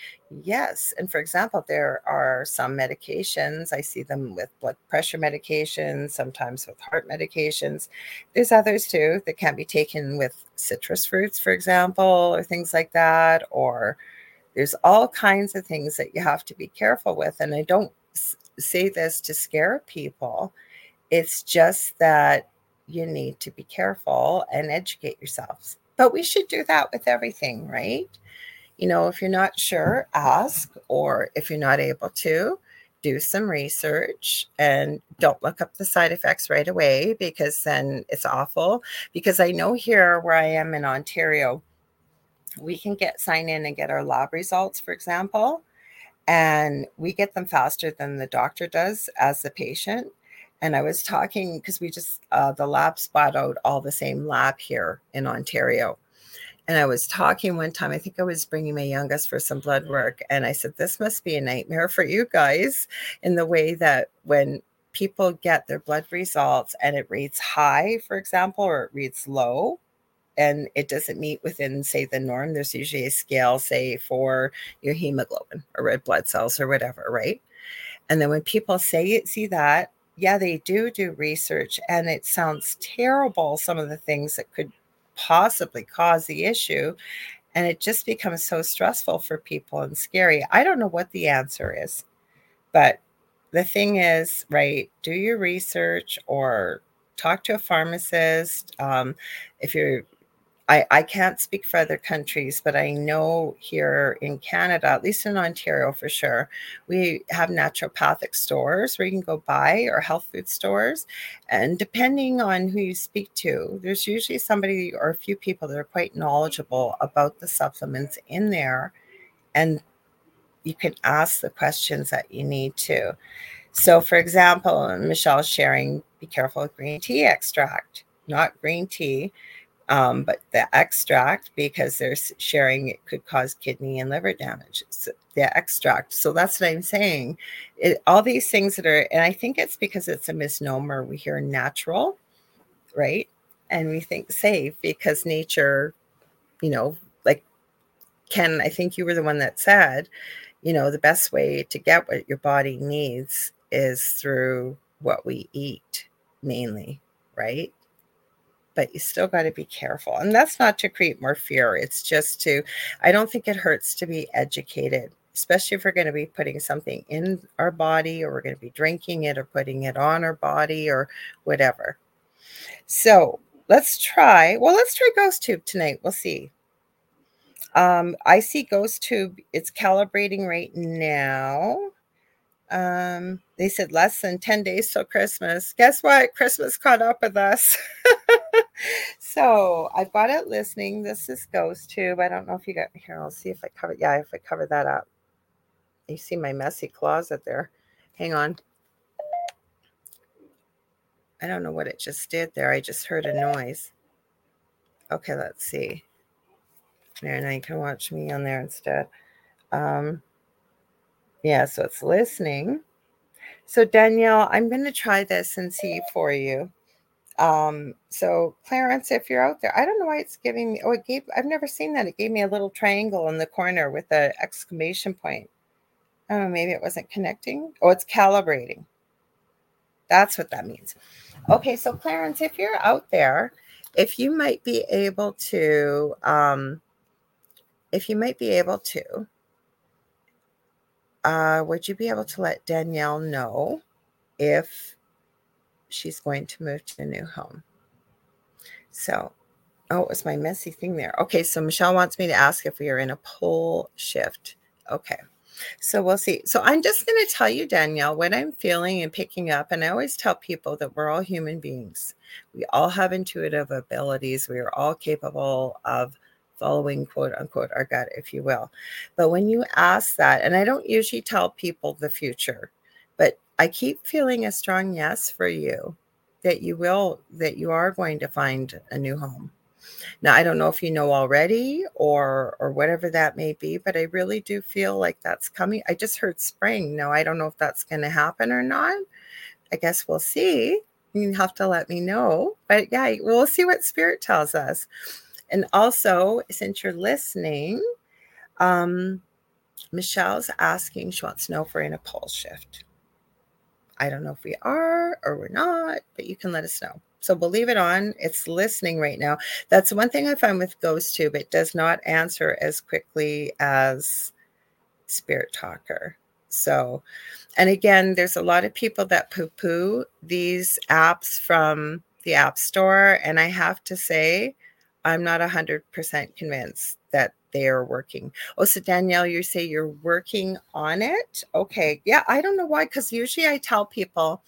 Yes. And for example, there are some medications, I see them with blood pressure medications, sometimes with heart medications. There's others too that can be taken with citrus fruits, for example, or things like that. Or there's all kinds of things that you have to be careful with. And I don't say this to scare people, it's just that you need to be careful and educate yourselves. But we should do that with everything, right? You know, if you're not sure, ask, or if you're not able to, do some research and don't look up the side effects right away because then it's awful. Because I know here where I am in Ontario, we can get sign in and get our lab results, for example, and we get them faster than the doctor does as the patient. And I was talking because we just, uh, the lab spot out all the same lab here in Ontario. And I was talking one time, I think I was bringing my youngest for some blood work. And I said, This must be a nightmare for you guys in the way that when people get their blood results and it reads high, for example, or it reads low, and it doesn't meet within, say, the norm, there's usually a scale, say, for your hemoglobin or red blood cells or whatever, right? And then when people say it, see that, yeah, they do do research, and it sounds terrible, some of the things that could possibly cause the issue. And it just becomes so stressful for people and scary. I don't know what the answer is, but the thing is, right, do your research or talk to a pharmacist. Um, if you're I, I can't speak for other countries, but I know here in Canada, at least in Ontario for sure, we have naturopathic stores where you can go buy or health food stores. And depending on who you speak to, there's usually somebody or a few people that are quite knowledgeable about the supplements in there. And you can ask the questions that you need to. So, for example, Michelle's sharing be careful with green tea extract, not green tea um, but the extract, because they're sharing, it could cause kidney and liver damage. So the extract. So that's what I'm saying. It, all these things that are, and I think it's because it's a misnomer. We hear natural, right? And we think safe because nature, you know, like Ken, I think you were the one that said, you know, the best way to get what your body needs is through what we eat mainly, right? But you still got to be careful. And that's not to create more fear. It's just to, I don't think it hurts to be educated, especially if we're going to be putting something in our body or we're going to be drinking it or putting it on our body or whatever. So let's try, well, let's try Ghost Tube tonight. We'll see. Um, I see Ghost Tube, it's calibrating right now. Um, they said less than 10 days till Christmas. Guess what? Christmas caught up with us. so I've got it listening. This is Ghost Tube. I don't know if you got here. I'll see if I cover. Yeah, if I cover that up. You see my messy closet there. Hang on. I don't know what it just did there. I just heard a noise. Okay, let's see. There, now you can watch me on there instead. Um, yeah, so it's listening. So Danielle, I'm going to try this and see for you. Um, so Clarence, if you're out there, I don't know why it's giving me, oh, it gave, I've never seen that. It gave me a little triangle in the corner with an exclamation point. Oh, maybe it wasn't connecting. Oh, it's calibrating. That's what that means. Okay, so Clarence, if you're out there, if you might be able to, um, if you might be able to, uh, would you be able to let Danielle know if she's going to move to a new home? So, oh, it was my messy thing there. Okay, so Michelle wants me to ask if we are in a pole shift. Okay. So we'll see. So I'm just going to tell you, Danielle, what I'm feeling and picking up. And I always tell people that we're all human beings. We all have intuitive abilities. We are all capable of following quote unquote our gut, if you will. But when you ask that, and I don't usually tell people the future, but I keep feeling a strong yes for you that you will, that you are going to find a new home. Now I don't know if you know already or or whatever that may be, but I really do feel like that's coming. I just heard spring. Now I don't know if that's going to happen or not. I guess we'll see. You have to let me know. But yeah, we'll see what spirit tells us. And also, since you're listening, um, Michelle's asking, she wants to know we're in a shift. I don't know if we are or we're not, but you can let us know. So we'll leave it on. It's listening right now. That's one thing I find with Ghost Tube. It does not answer as quickly as Spirit Talker. So, and again, there's a lot of people that poo poo these apps from the App Store. And I have to say, I'm not 100% convinced that they are working. Oh, so Danielle, you say you're working on it? Okay. Yeah, I don't know why, because usually I tell people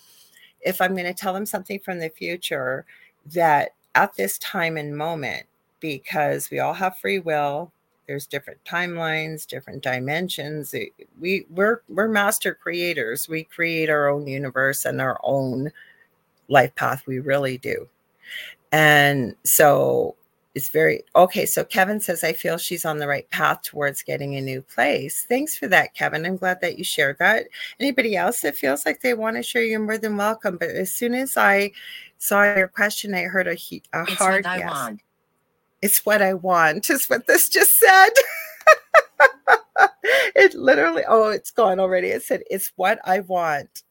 if I'm going to tell them something from the future that at this time and moment, because we all have free will, there's different timelines, different dimensions. We we're we're master creators. We create our own universe and our own life path. We really do. And so it's very okay. So Kevin says, I feel she's on the right path towards getting a new place. Thanks for that, Kevin. I'm glad that you shared that. Anybody else that feels like they want to share, you're more than welcome. But as soon as I saw your question, I heard a, a it's hard what I yes. want. It's what I want, is what this just said. it literally, oh, it's gone already. It said, It's what I want.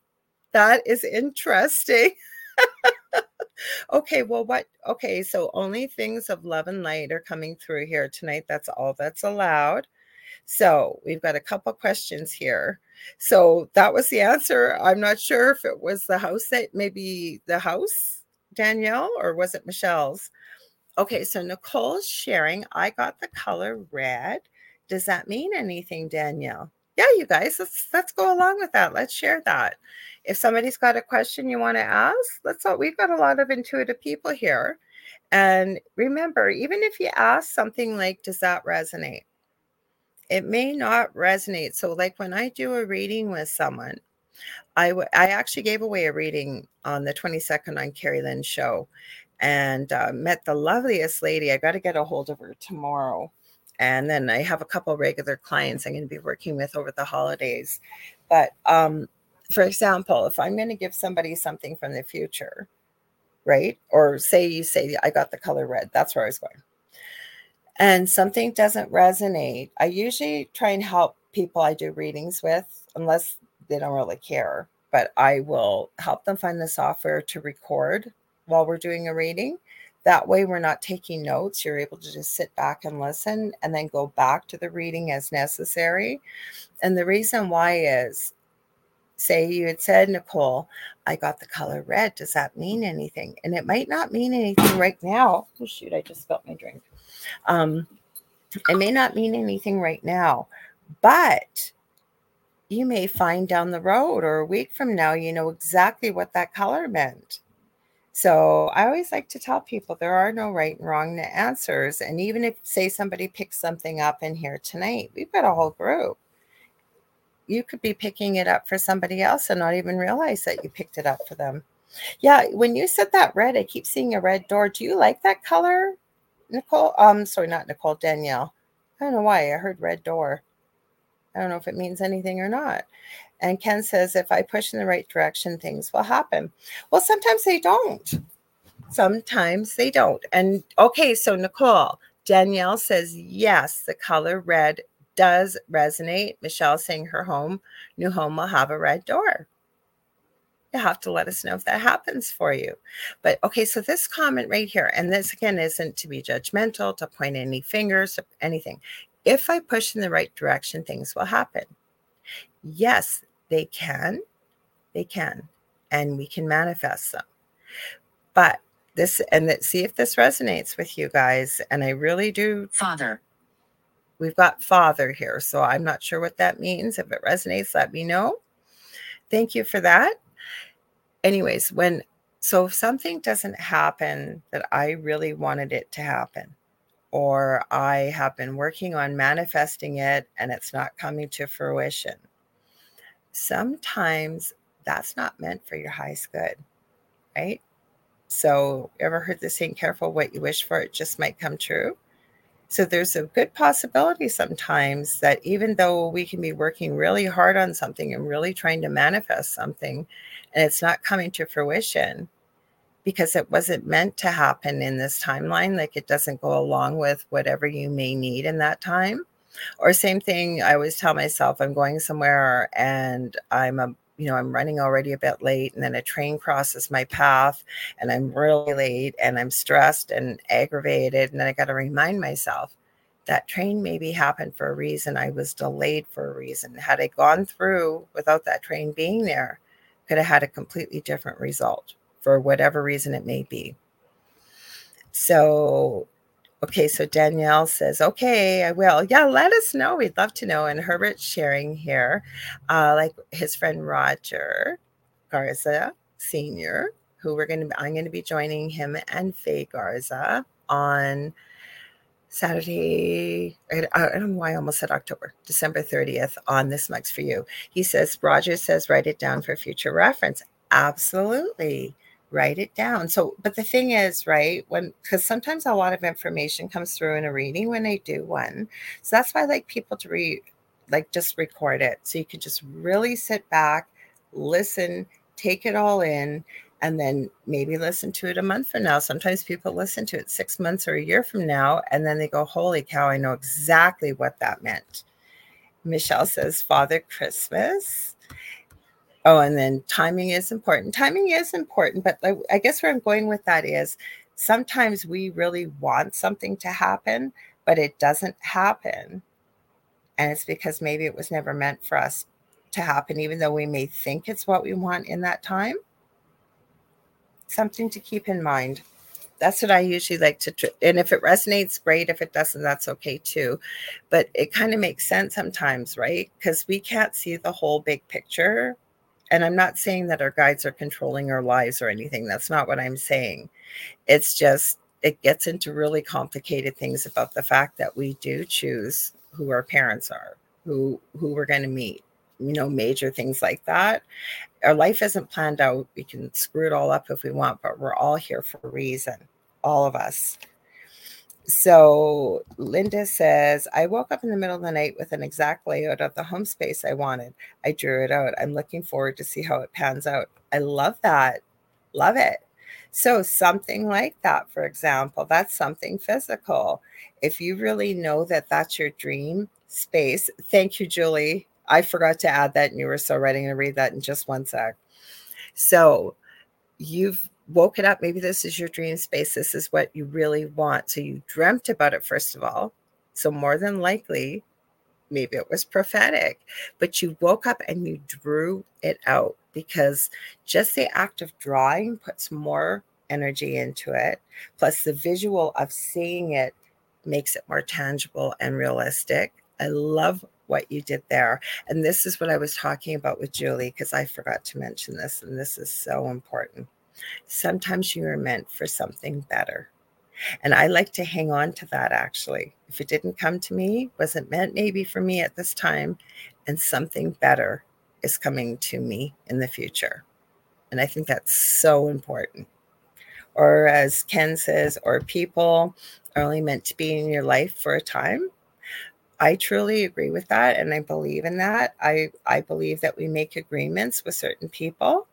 That is interesting. Okay, well, what? Okay, so only things of love and light are coming through here tonight. That's all that's allowed. So we've got a couple questions here. So that was the answer. I'm not sure if it was the house that maybe the house, Danielle, or was it Michelle's? Okay, so Nicole's sharing. I got the color red. Does that mean anything, Danielle? Yeah, you guys, let's let's go along with that. Let's share that if somebody's got a question you want to ask, let's all, we've got a lot of intuitive people here. And remember, even if you ask something like, does that resonate? It may not resonate. So, like when I do a reading with someone, I, w- I actually gave away a reading on the 22nd on Carrie Lynn's show and uh, met the loveliest lady. I got to get a hold of her tomorrow. And then I have a couple regular clients I'm going to be working with over the holidays. But um, for example, if I'm going to give somebody something from the future, right? Or say you say, I got the color red, that's where I was going. And something doesn't resonate, I usually try and help people I do readings with, unless they don't really care. But I will help them find the software to record while we're doing a reading That way, we're not taking notes. You're able to just sit back and listen and then go back to the reading as necessary. And the reason why is say you had said, Nicole, I got the color red. Does that mean anything? And it might not mean anything right now. Oh, shoot, I just spilled my drink. Um, it may not mean anything right now, but you may find down the road or a week from now, you know exactly what that color meant. So I always like to tell people there are no right and wrong answers. And even if, say, somebody picks something up in here tonight, we've got a whole group. You could be picking it up for somebody else and not even realize that you picked it up for them. Yeah, when you said that red, I keep seeing a red door. Do you like that color, Nicole? Um, sorry, not Nicole, Danielle. I don't know why I heard red door. I don't know if it means anything or not. And Ken says, if I push in the right direction, things will happen. Well, sometimes they don't. Sometimes they don't. And okay, so Nicole, Danielle says, yes, the color red does resonate. Michelle saying her home, new home will have a red door. You have to let us know if that happens for you. But okay, so this comment right here, and this again isn't to be judgmental, to point any fingers, or anything. If I push in the right direction, things will happen. Yes, they can. They can. And we can manifest them. But this, and that, see if this resonates with you guys. And I really do. Father. We've got father here. So I'm not sure what that means. If it resonates, let me know. Thank you for that. Anyways, when, so if something doesn't happen that I really wanted it to happen, or I have been working on manifesting it and it's not coming to fruition, sometimes that's not meant for your highest good, right? So, ever heard the saying, careful what you wish for, it just might come true? So, there's a good possibility sometimes that even though we can be working really hard on something and really trying to manifest something, and it's not coming to fruition because it wasn't meant to happen in this timeline, like it doesn't go along with whatever you may need in that time or same thing, I always tell myself I'm going somewhere and I'm a you know, I'm running already a bit late, and then a train crosses my path, and I'm really late, and I'm stressed and aggravated. And then I got to remind myself that train maybe happened for a reason. I was delayed for a reason. Had I gone through without that train being there, could have had a completely different result for whatever reason it may be. So Okay, so Danielle says, okay, I will. Yeah, let us know. We'd love to know. And Herbert's sharing here, uh, like his friend Roger Garza Sr., who we're going to, I'm going to be joining him and Faye Garza on Saturday. I, don't know why I almost said October, December 30th on This Mug's for You. He says, Roger says, write it down for future reference. Absolutely write it down. So, but the thing is, right, when because sometimes a lot of information comes through in a reading when I do one. So that's why I like people to read, like just record it. So you can just really sit back, listen, take it all in, and then maybe listen to it a month from now. Sometimes people listen to it six months or a year from now, and then they go, Holy cow, I know exactly what that meant. Michelle says, Father Christmas. Oh, and then timing is important. Timing is important, but I guess where I'm going with that is sometimes we really want something to happen, but it doesn't happen. And it's because maybe it was never meant for us to happen, even though we may think it's what we want in that time. Something to keep in mind. That's what I usually like to, tr- and if it resonates, great. If it doesn't, that's okay too. But it kind of makes sense sometimes, right? Because we can't see the whole big picture and I'm not saying that our guides are controlling our lives or anything. That's not what I'm saying. It's just, it gets into really complicated things about the fact that we do choose who our parents are, who who we're going to meet, you know, major things like that. Our life isn't planned out. We can screw it all up if we want, but we're all here for a reason, all of us. So Linda says, I woke up in the middle of the night with an exact layout of the home space I wanted. I drew it out. I'm looking forward to see how it pans out. I love that. Love it. So something like that, for example, that's something physical. If you really know that that's your dream space, thank you, Julie. I forgot to add that, and you were so ready to read that in just one sec. So you've woken up. Maybe this is your dream space. This is what you really want. So you dreamt about it, first of all. So, more than likely, maybe it was prophetic, but you woke up and you drew it out because just the act of drawing puts more energy into it. Plus, the visual of seeing it makes it more tangible and realistic. I love what you did there. And this is what I was talking about with Julie because I forgot to mention this, and this is so important. Sometimes you are meant for something better. And I like to hang on to that actually. If it didn't come to me, wasn't meant maybe for me at this time, and something better is coming to me in the future. And I think that's so important. Or as Ken says, or people are only meant to be in your life for a time. I truly agree with that and I believe in that. I I believe that we make agreements with certain people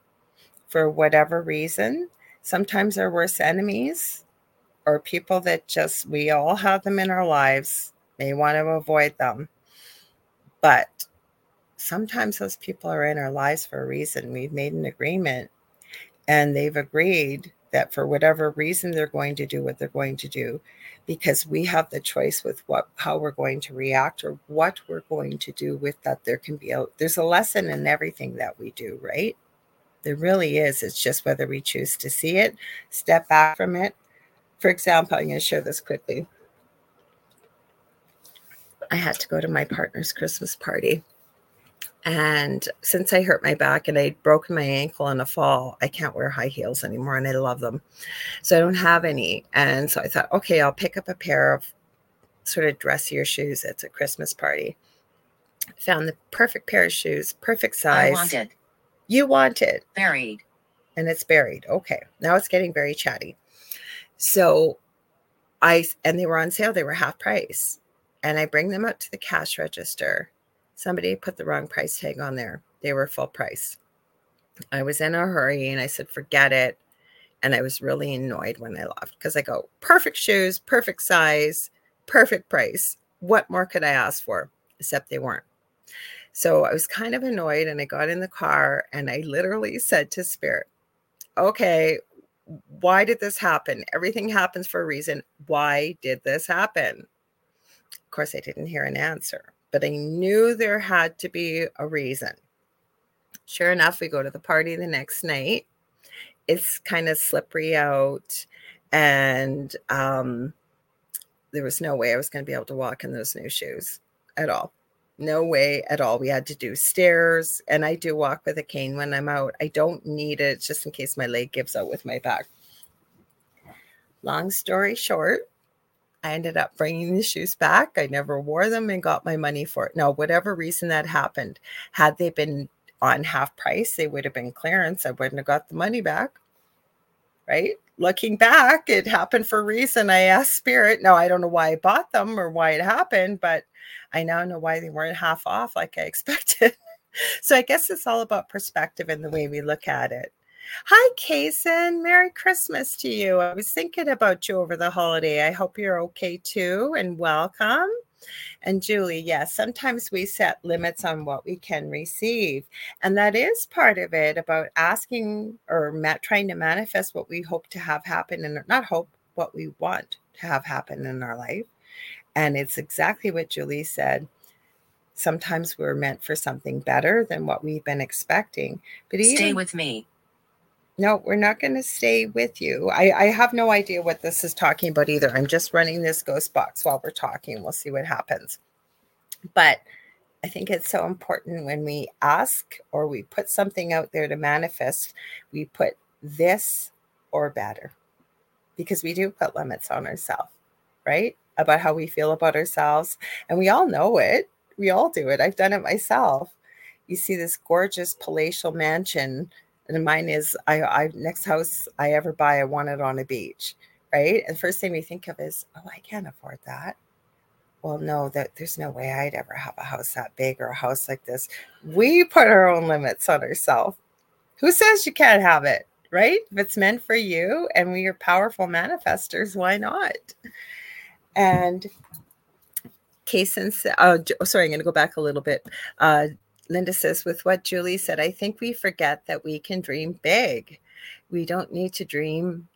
for whatever reason. Sometimes they're worse enemies or people that just we all have them in our lives may want to avoid them. But sometimes those people are in our lives for a reason. We've made an agreement and they've agreed that for whatever reason they're going to do what they're going to do because we have the choice with what how we're going to react or what we're going to do with that. There can be a there's a lesson in everything that we do right there really is it's just whether we choose to see it step back from it for example, I'm going to share this quickly. I had to go to my partner's Christmas party. And since I hurt my back and I'd broken my ankle in a fall, I can't wear high heels anymore and I love them. So I don't have any. And so I thought, okay, I'll pick up a pair of sort of dressier shoes. It's a Christmas party. Found the perfect pair of shoes, perfect size. I want it. You want it. Buried. And it's buried. Okay. Now it's getting very chatty. So I, and they were on sale, they were half price. And I bring them up to the cash register. Somebody put the wrong price tag on there. They were full price. I was in a hurry and I said, forget it. And I was really annoyed when I left because I go, perfect shoes, perfect size, perfect price. What more could I ask for? Except they weren't. So I was kind of annoyed and I got in the car and I literally said to Spirit, okay, why did this happen? Everything happens for a reason. Why did this happen? Of course, I didn't hear an answer, but I knew there had to be a reason. Sure enough, we go to the party the next night. It's kind of slippery out, and um, there was no way I was going to be able to walk in those new shoes at all. No way at all. We had to do stairs, and I do walk with a cane when I'm out. I don't need it just in case my leg gives out with my back. Long story short, I ended up bringing the shoes back. I never wore them and got my money for it. Now, whatever reason that happened, had they been on half price, they would have been clearance. I wouldn't have got the money back. Right? Looking back, it happened for a reason. I asked Spirit. Now, I don't know why I bought them or why it happened, but I now know why they weren't half off like I expected. so I guess it's all about perspective and the way we look at it. Hi, Kaysen. Merry Christmas to you. I was thinking about you over the holiday. I hope you're okay too and welcome. And Julie, yes, sometimes we set limits on what we can receive. And that is part of it about asking or trying to manifest what we hope to have happen and not hope, what we want to have happen in our life. And it's exactly what Julie said. Sometimes we're meant for something better than what we've been expecting. But even, stay with me. No, we're not going to stay with you. I, I have no idea what this is talking about either. I'm just running this ghost box while we're talking. We'll see what happens. But I think it's so important when we ask or we put something out there to manifest, we put this or better because we do put limits on ourselves, right? About how we feel about ourselves. And we all know it. We all do it. I've done it myself. You see this gorgeous palatial mansion, and mine is I, I next house I ever buy, I want it on a beach, right? And the first thing we think of is, oh, I can't afford that. Well, no, that there's no way I'd ever have a house that big or a house like this. We put our own limits on ourselves. Who says you can't have it, right? If it's meant for you and we are powerful manifestors, why not? And Kaysen, uh, oh, sorry, I'm going to go back a little bit. Uh, Linda says, with what Julie said, I think we forget that we can dream big. we don't need to dream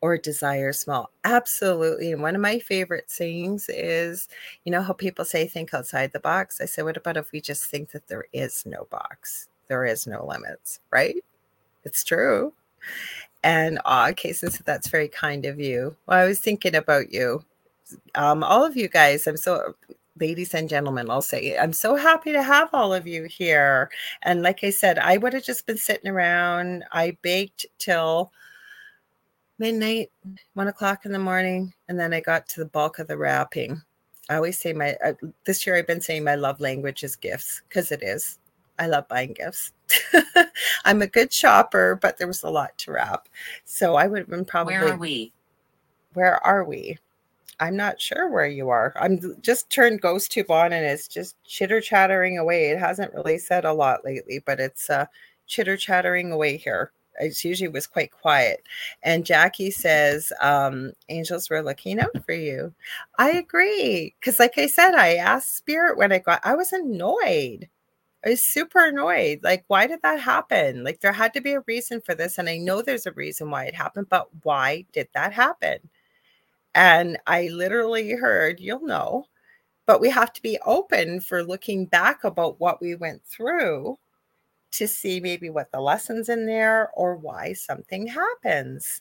or desire small. Absolutely. And one of my favorite sayings is, you know, how people say think outside the box. I say, what about if we just think that there is no box? There is no limits, right? It's true. And uh, Kason said, that's very kind of you. Well, I was thinking about you. Um, all of you guys, I'm so ladies and gentlemen, I'll say, I'm so happy to have all of you here. And like I said, I would have just been sitting around. I baked till midnight, one o'clock in the morning, and then I got to the bulk of the wrapping. I always say my uh, this year I've been saying my love language is gifts because it is. I love buying gifts. I'm a good shopper, but there was a lot to wrap, so I would have been probably. Where are we? Where are we? I'm not sure where you are. I'm just turned ghost tube on and it's just chitter chattering away. It hasn't really said a lot lately, but it's uh, chitter chattering away here. It usually was quite quiet. And Jackie says, um, angels were looking out for you. I agree. Because, like I said, I asked Spirit when I got, I was annoyed. I was super annoyed. Like, why did that happen? Like, there had to be a reason for this. And I know there's a reason why it happened, but why did that happen? And I literally heard, you'll know, but we have to be open for looking back about what we went through to see maybe what the lessons in there or why something happens.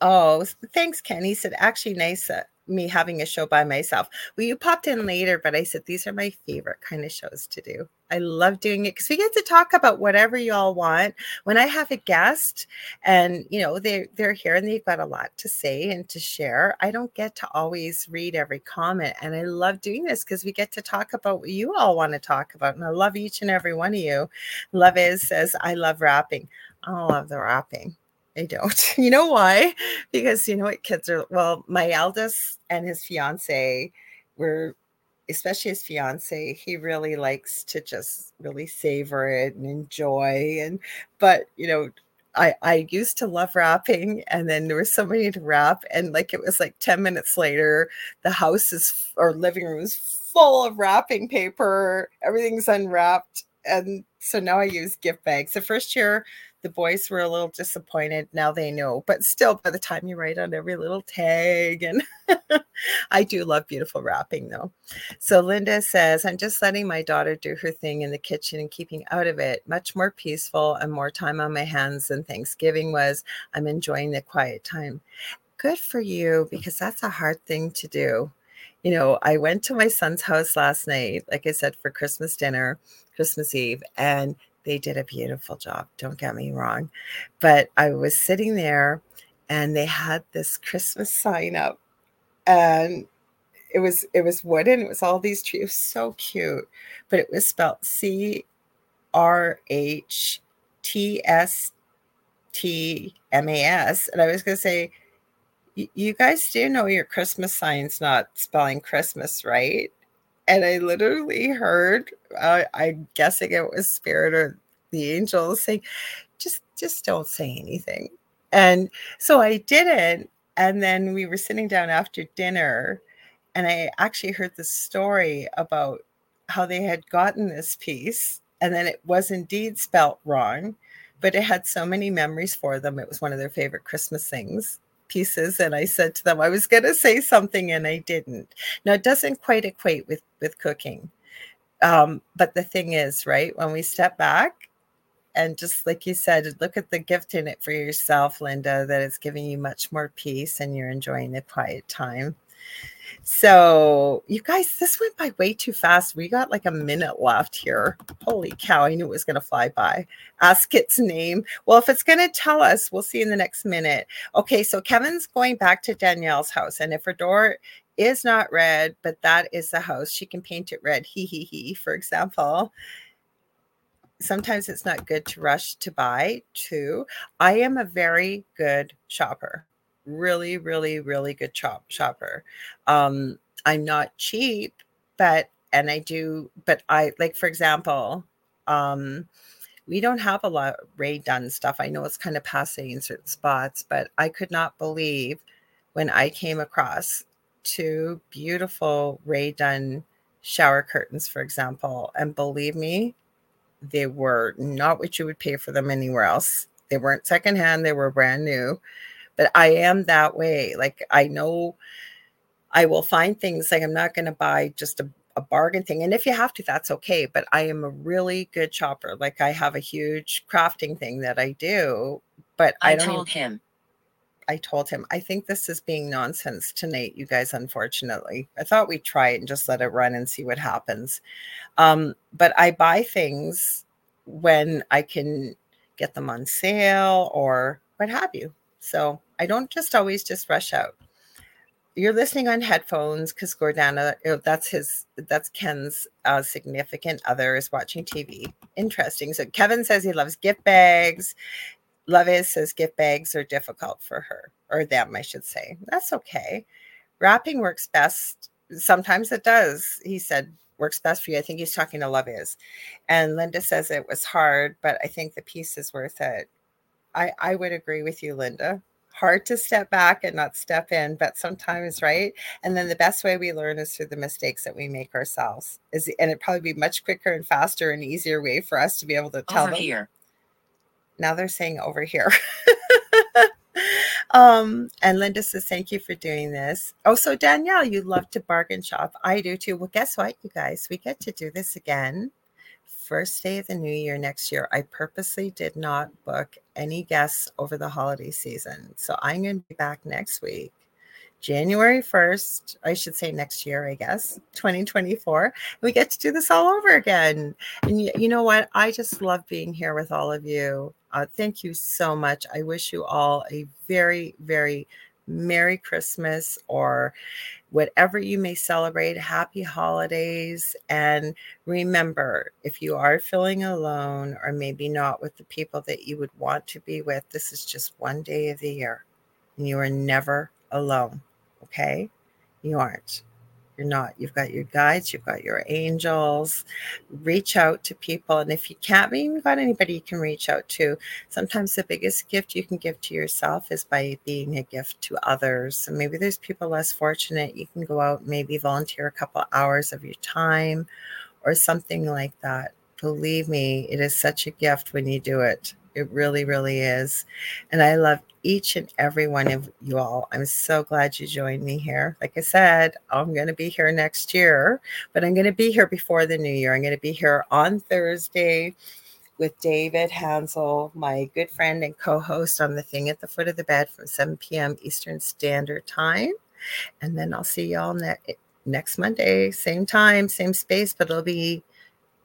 Oh, thanks, Kenny. Said actually nice. Uh, Me having a show by myself. Well, you popped in later, but I said these are my favorite kind of shows to do. I love doing it because we get to talk about whatever y'all want. When I have a guest and you know they they're here and they've got a lot to say and to share, I don't get to always read every comment. And I love doing this because we get to talk about what you all want to talk about. And I love each and every one of you. Love is says, I love wrapping. I love the wrapping. I don't. You know why? Because you know what kids are well, my eldest and his fiance were especially his fiance, he really likes to just really savor it and enjoy and but you know, I, I used to love wrapping and then there was somebody to wrap and like it was like 10 minutes later the house is or living room is full of wrapping paper everything's unwrapped and so now i use gift bags the first year the boys were a little disappointed. Now they know, but still, by the time you write on every little tag, and I do love beautiful wrapping though. So Linda says, I'm just letting my daughter do her thing in the kitchen and keeping out of it. Much more peaceful and more time on my hands than Thanksgiving was. I'm enjoying the quiet time. Good for you because that's a hard thing to do. You know, I went to my son's house last night, like I said, for Christmas dinner, Christmas Eve, and they did a beautiful job. Don't get me wrong. But I was sitting there and they had this Christmas sign up and it was it was wooden. It was all these trees. So cute. But it was spelled C R H T S T M A S. And I was gonna say, you guys do know your Christmas sign's not spelling Christmas, right? And I literally heard, uh, I'm guessing it was spirit or the angels saying, just, just don't say anything. And so I didn't. And then we were sitting down after dinner, and I actually heard the story about how they had gotten this piece, and then it was indeed spelt wrong, but it had so many memories for them. It was one of their favorite Christmas things pieces and I said to them I was going to say something and I didn't. Now it doesn't quite equate with with cooking. Um, but the thing is, right, when we step back and just like you said, look at the gift in it for yourself, Linda, that it's giving you much more peace and you're enjoying the quiet time. So, you guys, this went by way too fast. We got like a minute left here. Holy cow, I knew it was going to fly by. Ask its name. Well, if it's going to tell us, we'll see in the next minute. Okay, so Kevin's going back to Danielle's house. And if her door is not red, but that is the house, she can paint it red. He, he, he, for example sometimes it's not good to rush to buy too. I am a very good shopper really, really, really good shop shopper. Um, I'm not cheap, but and I do, but I like for example, um, we don't have a lot of Rae Dunn stuff. I know it's kind of passe in certain spots, but I could not believe when I came across two beautiful Rae Dunn shower curtains, for example. And believe me, they were not what you would pay for them anywhere else They weren't secondhand, they were brand new. But I am that way. Like I know I will find things like I'm not going to buy just a, a bargain thing. And if you have to, that's okay. But I am a really good shopper. Like I have a huge crafting thing that I do, but I, I don't told even- him. I told him, I think this is being nonsense tonight, you guys, unfortunately. I thought we'd try it and just let it run and see what happens. Um, but I buy things when I can get them on sale or what have you. So I don't just always just rush out. You're listening on headphones because Gordana, uh, that's his, that's Ken's uh, significant other is watching TV. Interesting. So Kevin says he loves gift bags. Lovis says gift bags are difficult for her or them, I should say. That's okay. Wrapping works best. Sometimes it does. He said works best for you. I think he's talking to Love is. And Linda says it was hard, but I think the peace is worth it. I, I would agree with you, Linda. Hard to step back and not step in, but sometimes, right? And then the best way we learn is through the mistakes that we make ourselves. Is and it'd probably be much quicker and faster and easier way for us to be able to tell Over them here. now they're saying over here. um, and Linda says, Thank you for doing this. Oh, so Danielle, you love to bargain shop. I do too. Well, guess what, you guys? We get to do this again. First day of the new year next year. I purposely did not book any guests over the holiday season. So I'm going to be back next week. January 1st, I should say next year, I guess, 2024. We get to do this all over again. And you, you know what? I just love being here with all of you. Uh, thank you so much. I wish you all a very, very Merry Christmas or whatever you may celebrate. Happy holidays. And remember, if you are feeling alone or maybe not with the people that you would want to be with, this is just one day of the year. And you are never alone. Okay? You aren't. You're not. You've got your guides, you've got your angels. Reach out to people. And if you can't, maybe you've got anybody you can reach out to. Sometimes the biggest gift you can give to yourself is by being a gift to others. So maybe there's people less fortunate. You can go out, maybe volunteer a couple hours of your time or something like that. Believe me, it is such a gift when you do it. It really, really is. And I love each and every one of you all. I'm so glad you joined me here. Like I said, I'm going to be here next year, but I'm going to be here before the new year. I'm going to be here on Thursday with David Hansel, my good friend and co host on the thing at the foot of the bed from 7 p.m. Eastern Standard Time. And then I'll see y'all ne- next Monday, same time, same space, but it'll be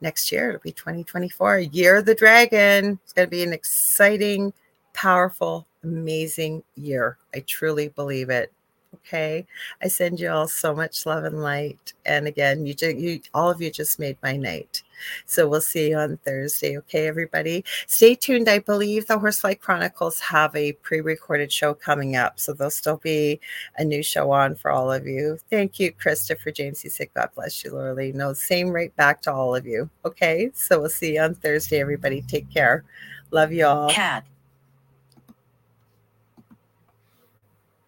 next year. It'll be 2024, year of the dragon. It's going to be an exciting, powerful, amazing year. I truly believe it. Okay. I send you all so much love and light. And again, you, ju- you all of you just made my night. So we'll see you on Thursday. Okay, everybody. Stay tuned. I believe the Horsefly Chronicles have a pre-recorded show coming up. So there'll still be a new show on for all of you. Thank you, Christopher James. He said, God bless you, Laura. No, same right back to all of you. Okay. So we'll see you on Thursday, everybody. Take care. Love you all. Cat.